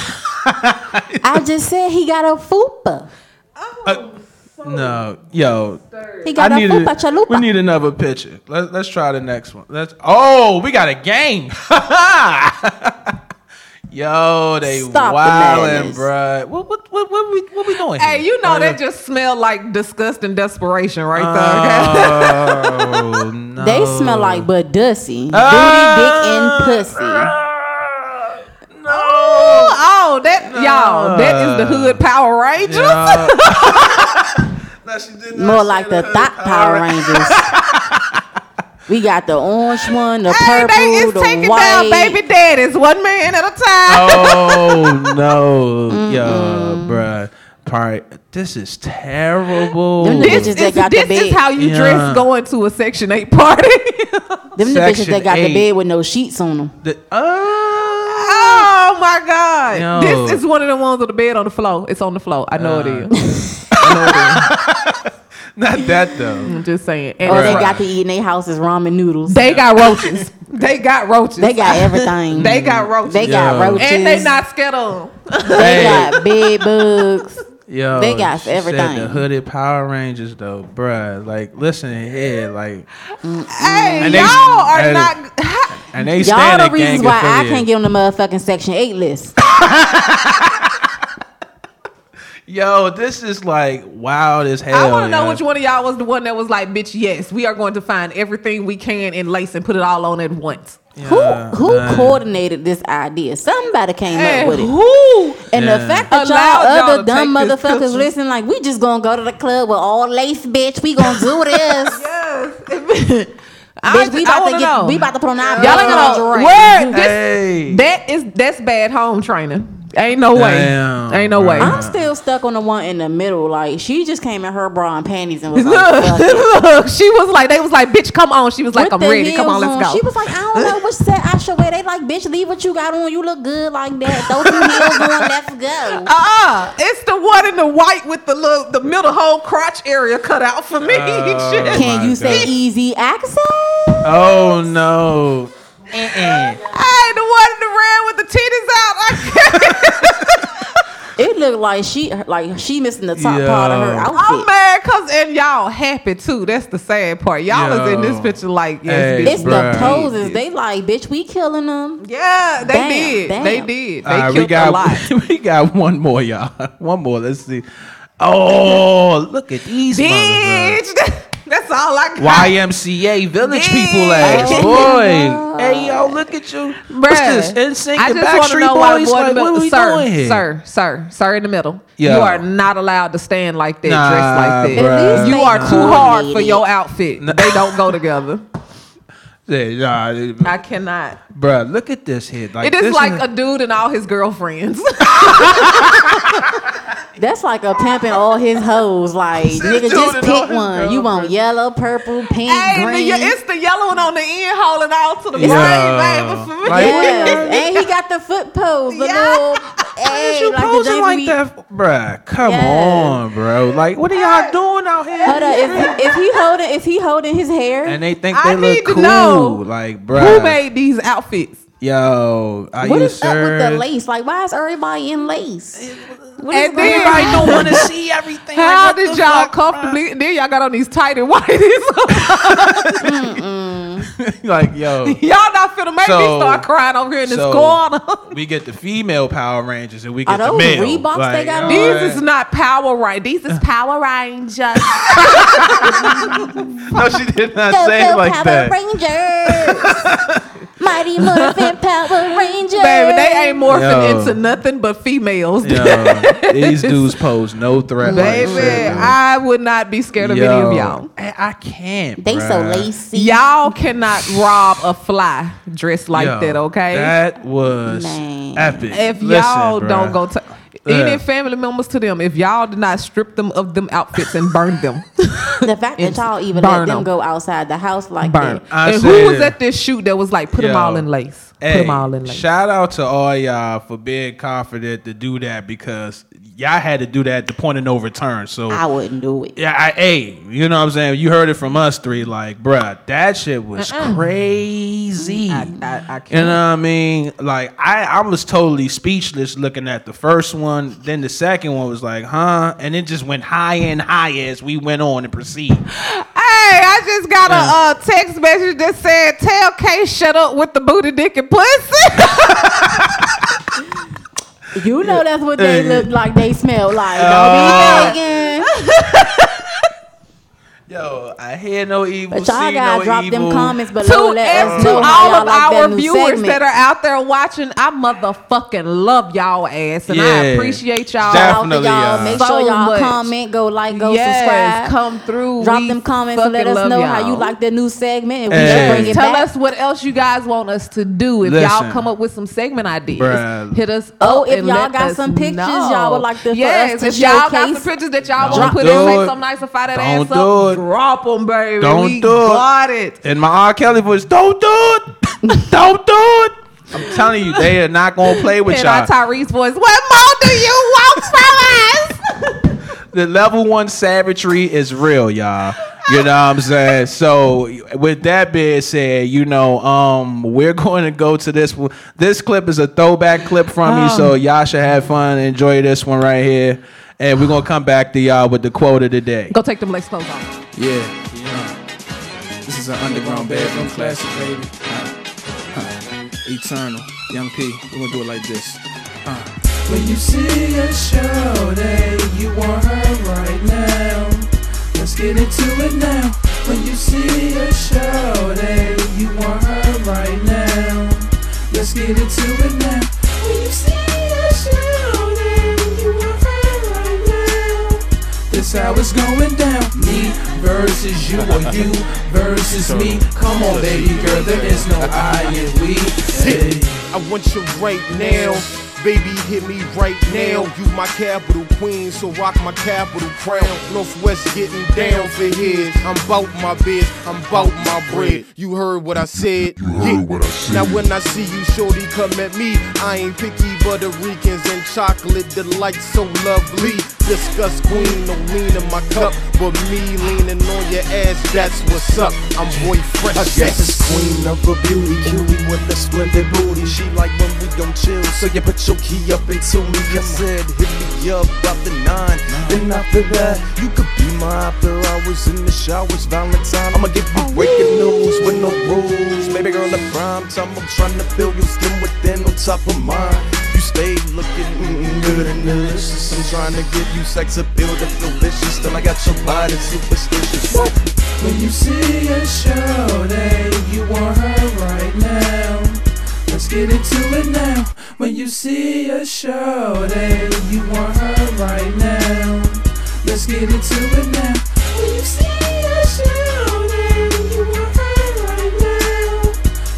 I just said he got a fupa. Oh uh, No, yo, He got I a need fupa chalupa. we need another picture. Let's let's try the next one. Let's. Oh, we got a game. [LAUGHS] Yo, they Stop wildin', madness. bruh. What what what what we what we doing? Hey, here? you know Uh, that just smell like disgust and desperation right there. okay? Oh [LAUGHS] no. They smell like but dussy. Ah. Booty, dick, and pussy. No. Oh, that y'all, that is the hood Power Rangers. Yeah. [LAUGHS] [LAUGHS] No, she did not More like the that. Thought Power Rangers. We got the orange one, the Hey, purple, they is the taking white. down baby daddies one man at a time. Oh no, yo, bruh. Part. This is terrible. Them This, bitches that is, got the this is how you Yeah. dress going to a Section 8 party. [LAUGHS] Them the bitches Section that got eight. the bed with no sheets on them. The- uh, oh my God. Yo. This is one of the ones with the bed on the floor. It's on the floor. I know it is. [LAUGHS] I know it is. [LAUGHS] [LAUGHS] not that though. I'm just saying. Oh, and Or they got to eat in their houses ramen noodles. they got roaches. [LAUGHS] they got roaches. They got everything. They got roaches. They got Yo. roaches. and they not scared of them. They got bed bugs. Yo, They got she said everything. the hooded Power Rangers though, bruh. Like, listen here, like, Hey, And they- y'all are and- not. [LAUGHS] and they Y'all the reasons gang why I can't get on the motherfucking Section 8 list. Yo, this is like wild as hell. I want to know yo. which one of y'all was the one that was like, "Bitch, yes, we are going to find everything we can in lace and put it all on at once." Yeah, who who man. coordinated this idea? Somebody came Hey, up with it. who? And Yeah. the fact that Allowed y'all y'all other dumb motherfuckers listen, like we just gonna go to the club with all lace, bitch. We gonna do [LAUGHS] this. Yes. [LAUGHS] I, bitch, we about to wanna get know. we about to put on our Y'all best ain't gonna lingerie. this, Hey. that is that's bad home training. Ain't no way. Damn, Ain't no bro. way. I'm still stuck on the one in the middle. Like she just came in her bra and panties and was like, [LAUGHS] Fuck. Look, she was like, they was like, bitch, come on. She was like, With I'm ready. Come on, heels let's go. She was like, I don't know which set I should wear. They like, bitch, leave what you got on. You look good like that. Those two heels on. Let's go. [LAUGHS] uh-uh. It's the one in the white with the little, the middle whole crotch area cut out for me. [LAUGHS] Oh, Can you say easy access? Oh no. Uh-uh. I ain't the one in the red with the titties out. I can't. It looked like she like she missing the top part of her Yo. I'm mad cause and y'all happy too. That's the sad part. Y'all is in this Yo. picture like yes, Hey, bitch. It's Bruh. the poses. They like, bitch, we killing them. Yeah, they Damn, did. damn. They did. They All right, killed we got a lot. [LAUGHS] we got one more, y'all. [LAUGHS] One more. Let's see. Oh, look at these motherfuckers. Bitch, that's all I got. YMCA village Yeah. people ass [LAUGHS] Oh, boy. Hey yo, look at you. Bruh, What's this? NSYNC I and just want to Backstreet know why the Boys. boy Like, what are we sir, doing here? sir, sir, sir, in the middle. Yeah. You are not allowed to stand like that, Nah, dressed like that. bruh. At least You are too hard for your outfit. They don't go together. [LAUGHS] Yeah, nah, I cannot. bruh, look at this here. Like, It is this like a dude and all his girlfriends. [LAUGHS] That's like a pimping all his hoes. Like, nigga, just pick one. You want yellow, purple, pink, hey, and the, green. it's the yellow one on the end holding on to the brain, Yeah. baby. For me. Like, Yes. and he got the foot pose, the Yeah. little. Hey, is you like posing like we- that, bruh? Come Yes. on, bro. Like, what are y'all doing out here? Hold up, if, if he holding, if he holding his hair, and they think I they need look to cool. know Like, bruh. Who made these outfits? Yo, are what you is up with the lace? Like, why is everybody in lace? What And then-? Everybody don't want to see everything. How what did y'all fuck, comfortably? Then y'all got on these tight and [LAUGHS] whiteies. [LAUGHS] bruh? [LAUGHS] like, yo, y'all not finna finna make So- me start crying over here in this so- corner. We get the female Power Rangers and we Are get the those male. Reeboks they got on? you know These what is not Power Rangers. These is Power Rangers. [LAUGHS] No, she did not Go, say go, it like Power that. Rangers. [LAUGHS] Mighty Morphin [LAUGHS] Power Rangers. Baby, they ain't morphing Yo. into nothing but females. Yo, [LAUGHS] these dudes pose no threat. like Baby, shit. I would not be scared of Yo, any of y'all. I, I can't. They so lacy. Y'all cannot rob a fly dressed like Yo, that, okay? That was Man. epic. if Listen, y'all bruh. don't go to Yeah. any family members to them, if y'all did not strip them of them outfits and burn them, The fact that y'all even burn let them, go outside the house like burn. that. I and who was at this shoot that was like, put them all in lace? put them all in lace. shout out to all y'all for being confident to do that because y'all had to do that at the point of no return. So I wouldn't do it. yeah, I, hey, you know what I'm saying? You heard it from us three, like, bruh, that shit was crazy. I, I, I can't. You know what I mean? Like I, I was totally speechless looking at the first one. Then the second one was like, huh? And it just went higher and higher as we went on and proceed. Hey, I just got a uh, text message that said, "Tell K shut up with the booty, dick, and pussy." [LAUGHS] You know that's what they Hey. look like. They smell like. Uh, Don't be thinking. [LAUGHS] Yo, I hear no evil, But y'all see gotta no drop evil. them comments below. to, Let us to know all y'all of like our that viewers that are out there watching, I motherfucking love y'all ass, and I appreciate y'all. Shout out to Definitely, y'all. uh, Make So sure y'all much. comment, go like, go yes, subscribe. come through. Drop We them comments and let us know how y'all. you like the new segment and we Hey. should bring it Tell back. us what else you guys want us to do. If y'all come up with some segment ideas, Bruh. hit us Oh, if and y'all let got some pictures know. y'all would like to- yes, if y'all got some pictures that y'all want to put in, it. make some nice and fire that ass up. It. Drop them, baby. Don't we do it. got it. And my R. Kelly voice, don't do it. [LAUGHS] don't do it. I'm telling you, they are not gonna play with And y'all. Tyrese voice. What more do you want from us? [LAUGHS] the level one savagery is real, y'all. You know what I'm saying? So with that being said, you know, um, we're going to go to this. This clip is a throwback clip from me, so y'all should have fun enjoy this one right here. And we're gonna come back to y'all with the quote of the day. Go take them lace clothes off. Yeah, know, this is an underground bedroom classic, baby. Uh, uh, eternal, Young P. We're gonna do it like this. Uh. When you see a show that you want her right now, let's get into it now. When you see a show that you want her right now, let's get into it now. How it's going down. Me versus you or you versus me. Come on, baby girl, there is no I and we. I want you right now. Baby, hit me right now. You my capital queen, so rock my capital crown. Northwest getting down for his. I'm bout my biz, I'm bout my bread. You heard what I said. You heard what I said. Now when I see you, shorty, come at me. I ain't picky, Puerto Ricans and chocolate delight so lovely. Discuss queen, no lean in my cup, but me leaning on your ass. That's what's up. I'm boy fresh. I guess it's queen of a beauty, cutie with a splendid booty. She like when we don't chill, so you put your key up into me. I said, hit me up about the nine. Then after that, you could be my after hours in the showers, Valentine. I'ma give you breaking news with no rules. Baby girl, the prime time, I'm trying to feel your skin within on top of mine. You stay looking mm, good and delicious. I'm trying to give you sex appeal feel vicious. Till I got your body superstitious. When you see a show you want her right now, let's get into it now. When you see a show that you want her right now, let's get into it now. When you see a show that you want her right now,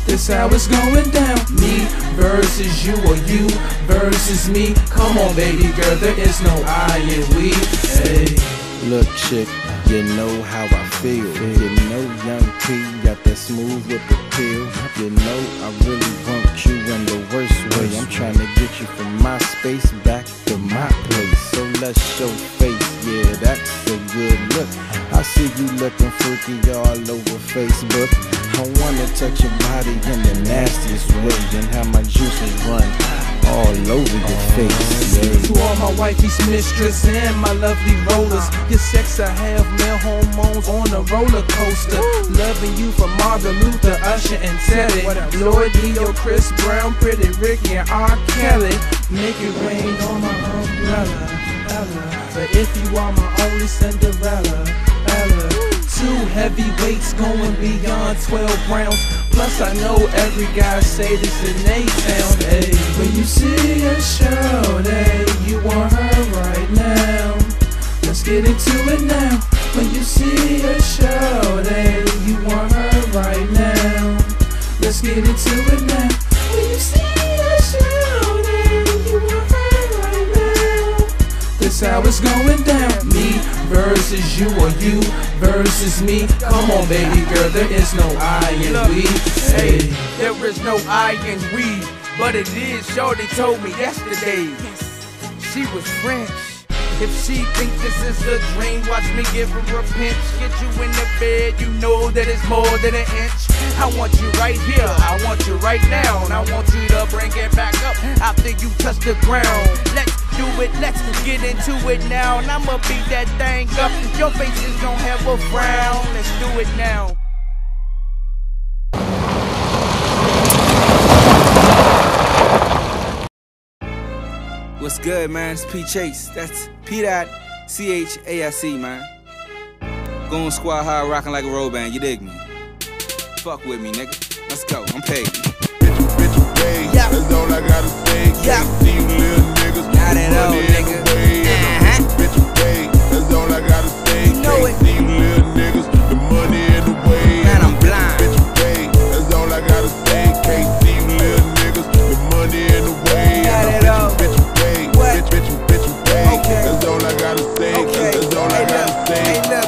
this how it's going down. Me versus you or you versus me. Come on, baby girl, there is no I and we. Hey. Look, chick, you know how I feel. You know, young P got that smooth whip appeal. You know, I really want you in the worst way. I'm trying to get you from my space back to my place. So let's show face, yeah, that's a good look. I see you looking freaky all over Facebook. I wanna touch your body in the nastiest way and have my juices run all over your face, yeah. To all my wifey's mistress and my lovely rollers. Your sex, I have male hormones on a roller coaster. Loving you from Margaret Luther, Usher, and Teddy. Lloyd Ne-Yo, Chris Brown, Pretty Ricky, and R. Kelly. Make it rain on my umbrella. Ella. But if you are my only Cinderella, Ella. Two heavyweights going beyond 12 rounds. Plus, I know every guy say this in they town. Hey, when you see a show, hey, you want her right now. Let's get into it now. When you see a show, hey, you want her right now. Let's get into it now. When you see This how it's going down. Me versus you or you versus me. Come on, baby girl, there is no I in we. Hey, There is no I in we, but it is. Shorty told me yesterday she was French. If she think this is a dream, watch me give her a pinch. Get you in the bed, you know that it's more than an inch. I want you right here, I want you right now, and I want you to bring it back up after you touch the ground. Let's do it, let's get into it now, and I'ma beat that thing up. Your face is gonna have a frown. Let's do it now. What's good, man? It's P Chase. That's P dot C H A S E, man. Going squad high, rocking like a road band. You dig me? Fuck with me, nigga. Let's go. I'm paid. Yeah. That's all I gotta say. Yeah. Can't see you little niggas. Not at all, Money in nigga. the way, and the bitch. That's all I gotta say. You Can't see you little niggas. The money in the way. Man, and I'm the blind. Bitch you pay. That's all I gotta say. Can't see you little Uh-huh. niggas. The money in the way. Not and at the all. bitch you pay. What? Bitch, bitch, you, bitch you That's all I gotta say. That's all I gotta say. Hey, look.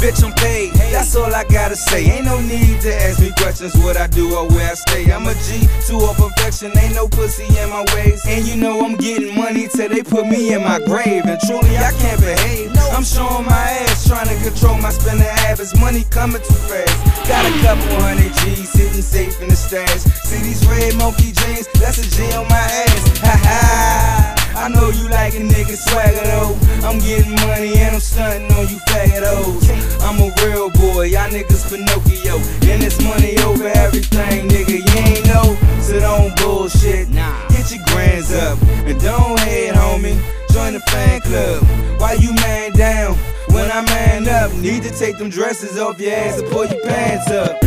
Bitch, I'm paid. That's all I gotta say. Ain't no need to ask me questions what I do or where I stay. I'm a G to a perfection. Ain't no pussy in my ways. And you know I'm getting money till they put me in my grave. And truly, I can't behave. I'm showing my ass, trying to control my spending habits. Money coming too fast. Got a couple hundred G's sitting safe in the stash. See these red monkey jeans? That's a G on my ass. Ha ha. I know you like a nigga swagger though. I'm getting money and I'm stunting on you faggotos. I'm a real boy, y'all niggas Pinocchio. And it's money over everything, nigga. You ain't know, so don't bullshit. Nah. Get your grands up and don't head, homie. Join the fan club. Why you man down? When I man up, need to take them dresses off your ass and pull your pants up.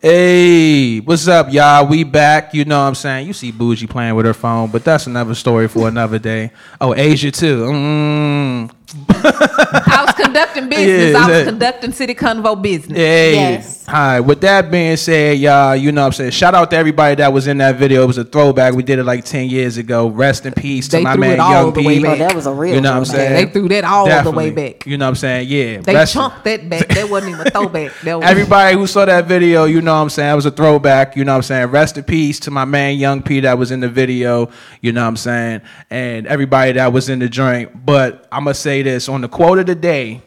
Hey, what's up, y'all? We back. You know what I'm saying? You see Bougie playing with her phone, but that's another story for another day. Oh, Asia too. Mm. I was conducting [LAUGHS] business. Yeah, I was that- conducting city convo business. Hey. Yes. All right. With that being said, y'all, you know what I'm saying? Shout out to everybody that was in that video. It was a throwback. We did it like 10 years ago. Rest in peace to They my threw man, it all Young the way P. back. Oh, that was a real You know what I'm throwback. saying? They threw that all the way back. You know what I'm saying? Yeah. They Rest- chunked that back. That wasn't even a [LAUGHS] throwback. That was Everybody who saw that video, you know what I'm saying? It was a throwback. You know what I'm saying? Rest in peace to my man Young P that was in the video. You know what I'm saying? And everybody that was in the joint. But I'm going to say this on the quote of the day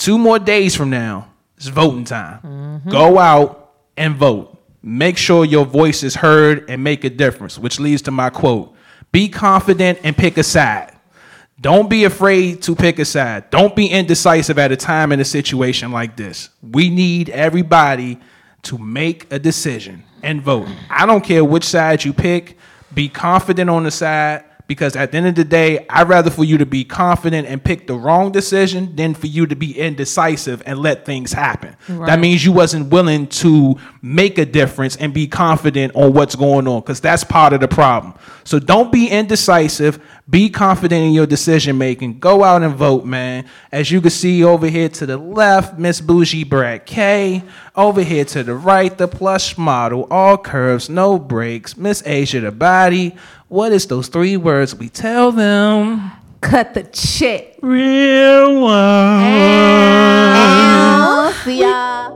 two more days from now, it's voting time. Mm-hmm. Go out and vote. Make sure your voice is heard and make a difference, which leads to my quote Be confident and pick a side. Don't be afraid to pick a side. Don't be indecisive at a time in a situation like this. We need everybody to make a decision and vote. I don't care which side you pick. Be confident on the side because at the end of the day, I'd rather for you to be confident and pick the wrong decision than for you to be indecisive and let things happen. That means you wasn't willing to make a difference and be confident on what's going on because that's part of the problem. So don't be indecisive. Be confident in your decision making. Go out and vote, man. As you can see over here to the left, Miss Bougie Brad K. Over here to the right, the plush model, all curves, no breaks. Miss Asia the body. What is those three words we tell them? cut the check. Real one. Oh, see ya.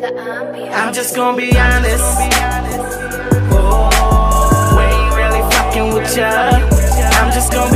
The. I'm just gonna be honest. Oh, we ain't really fucking with ya. I'm just gonna be honest.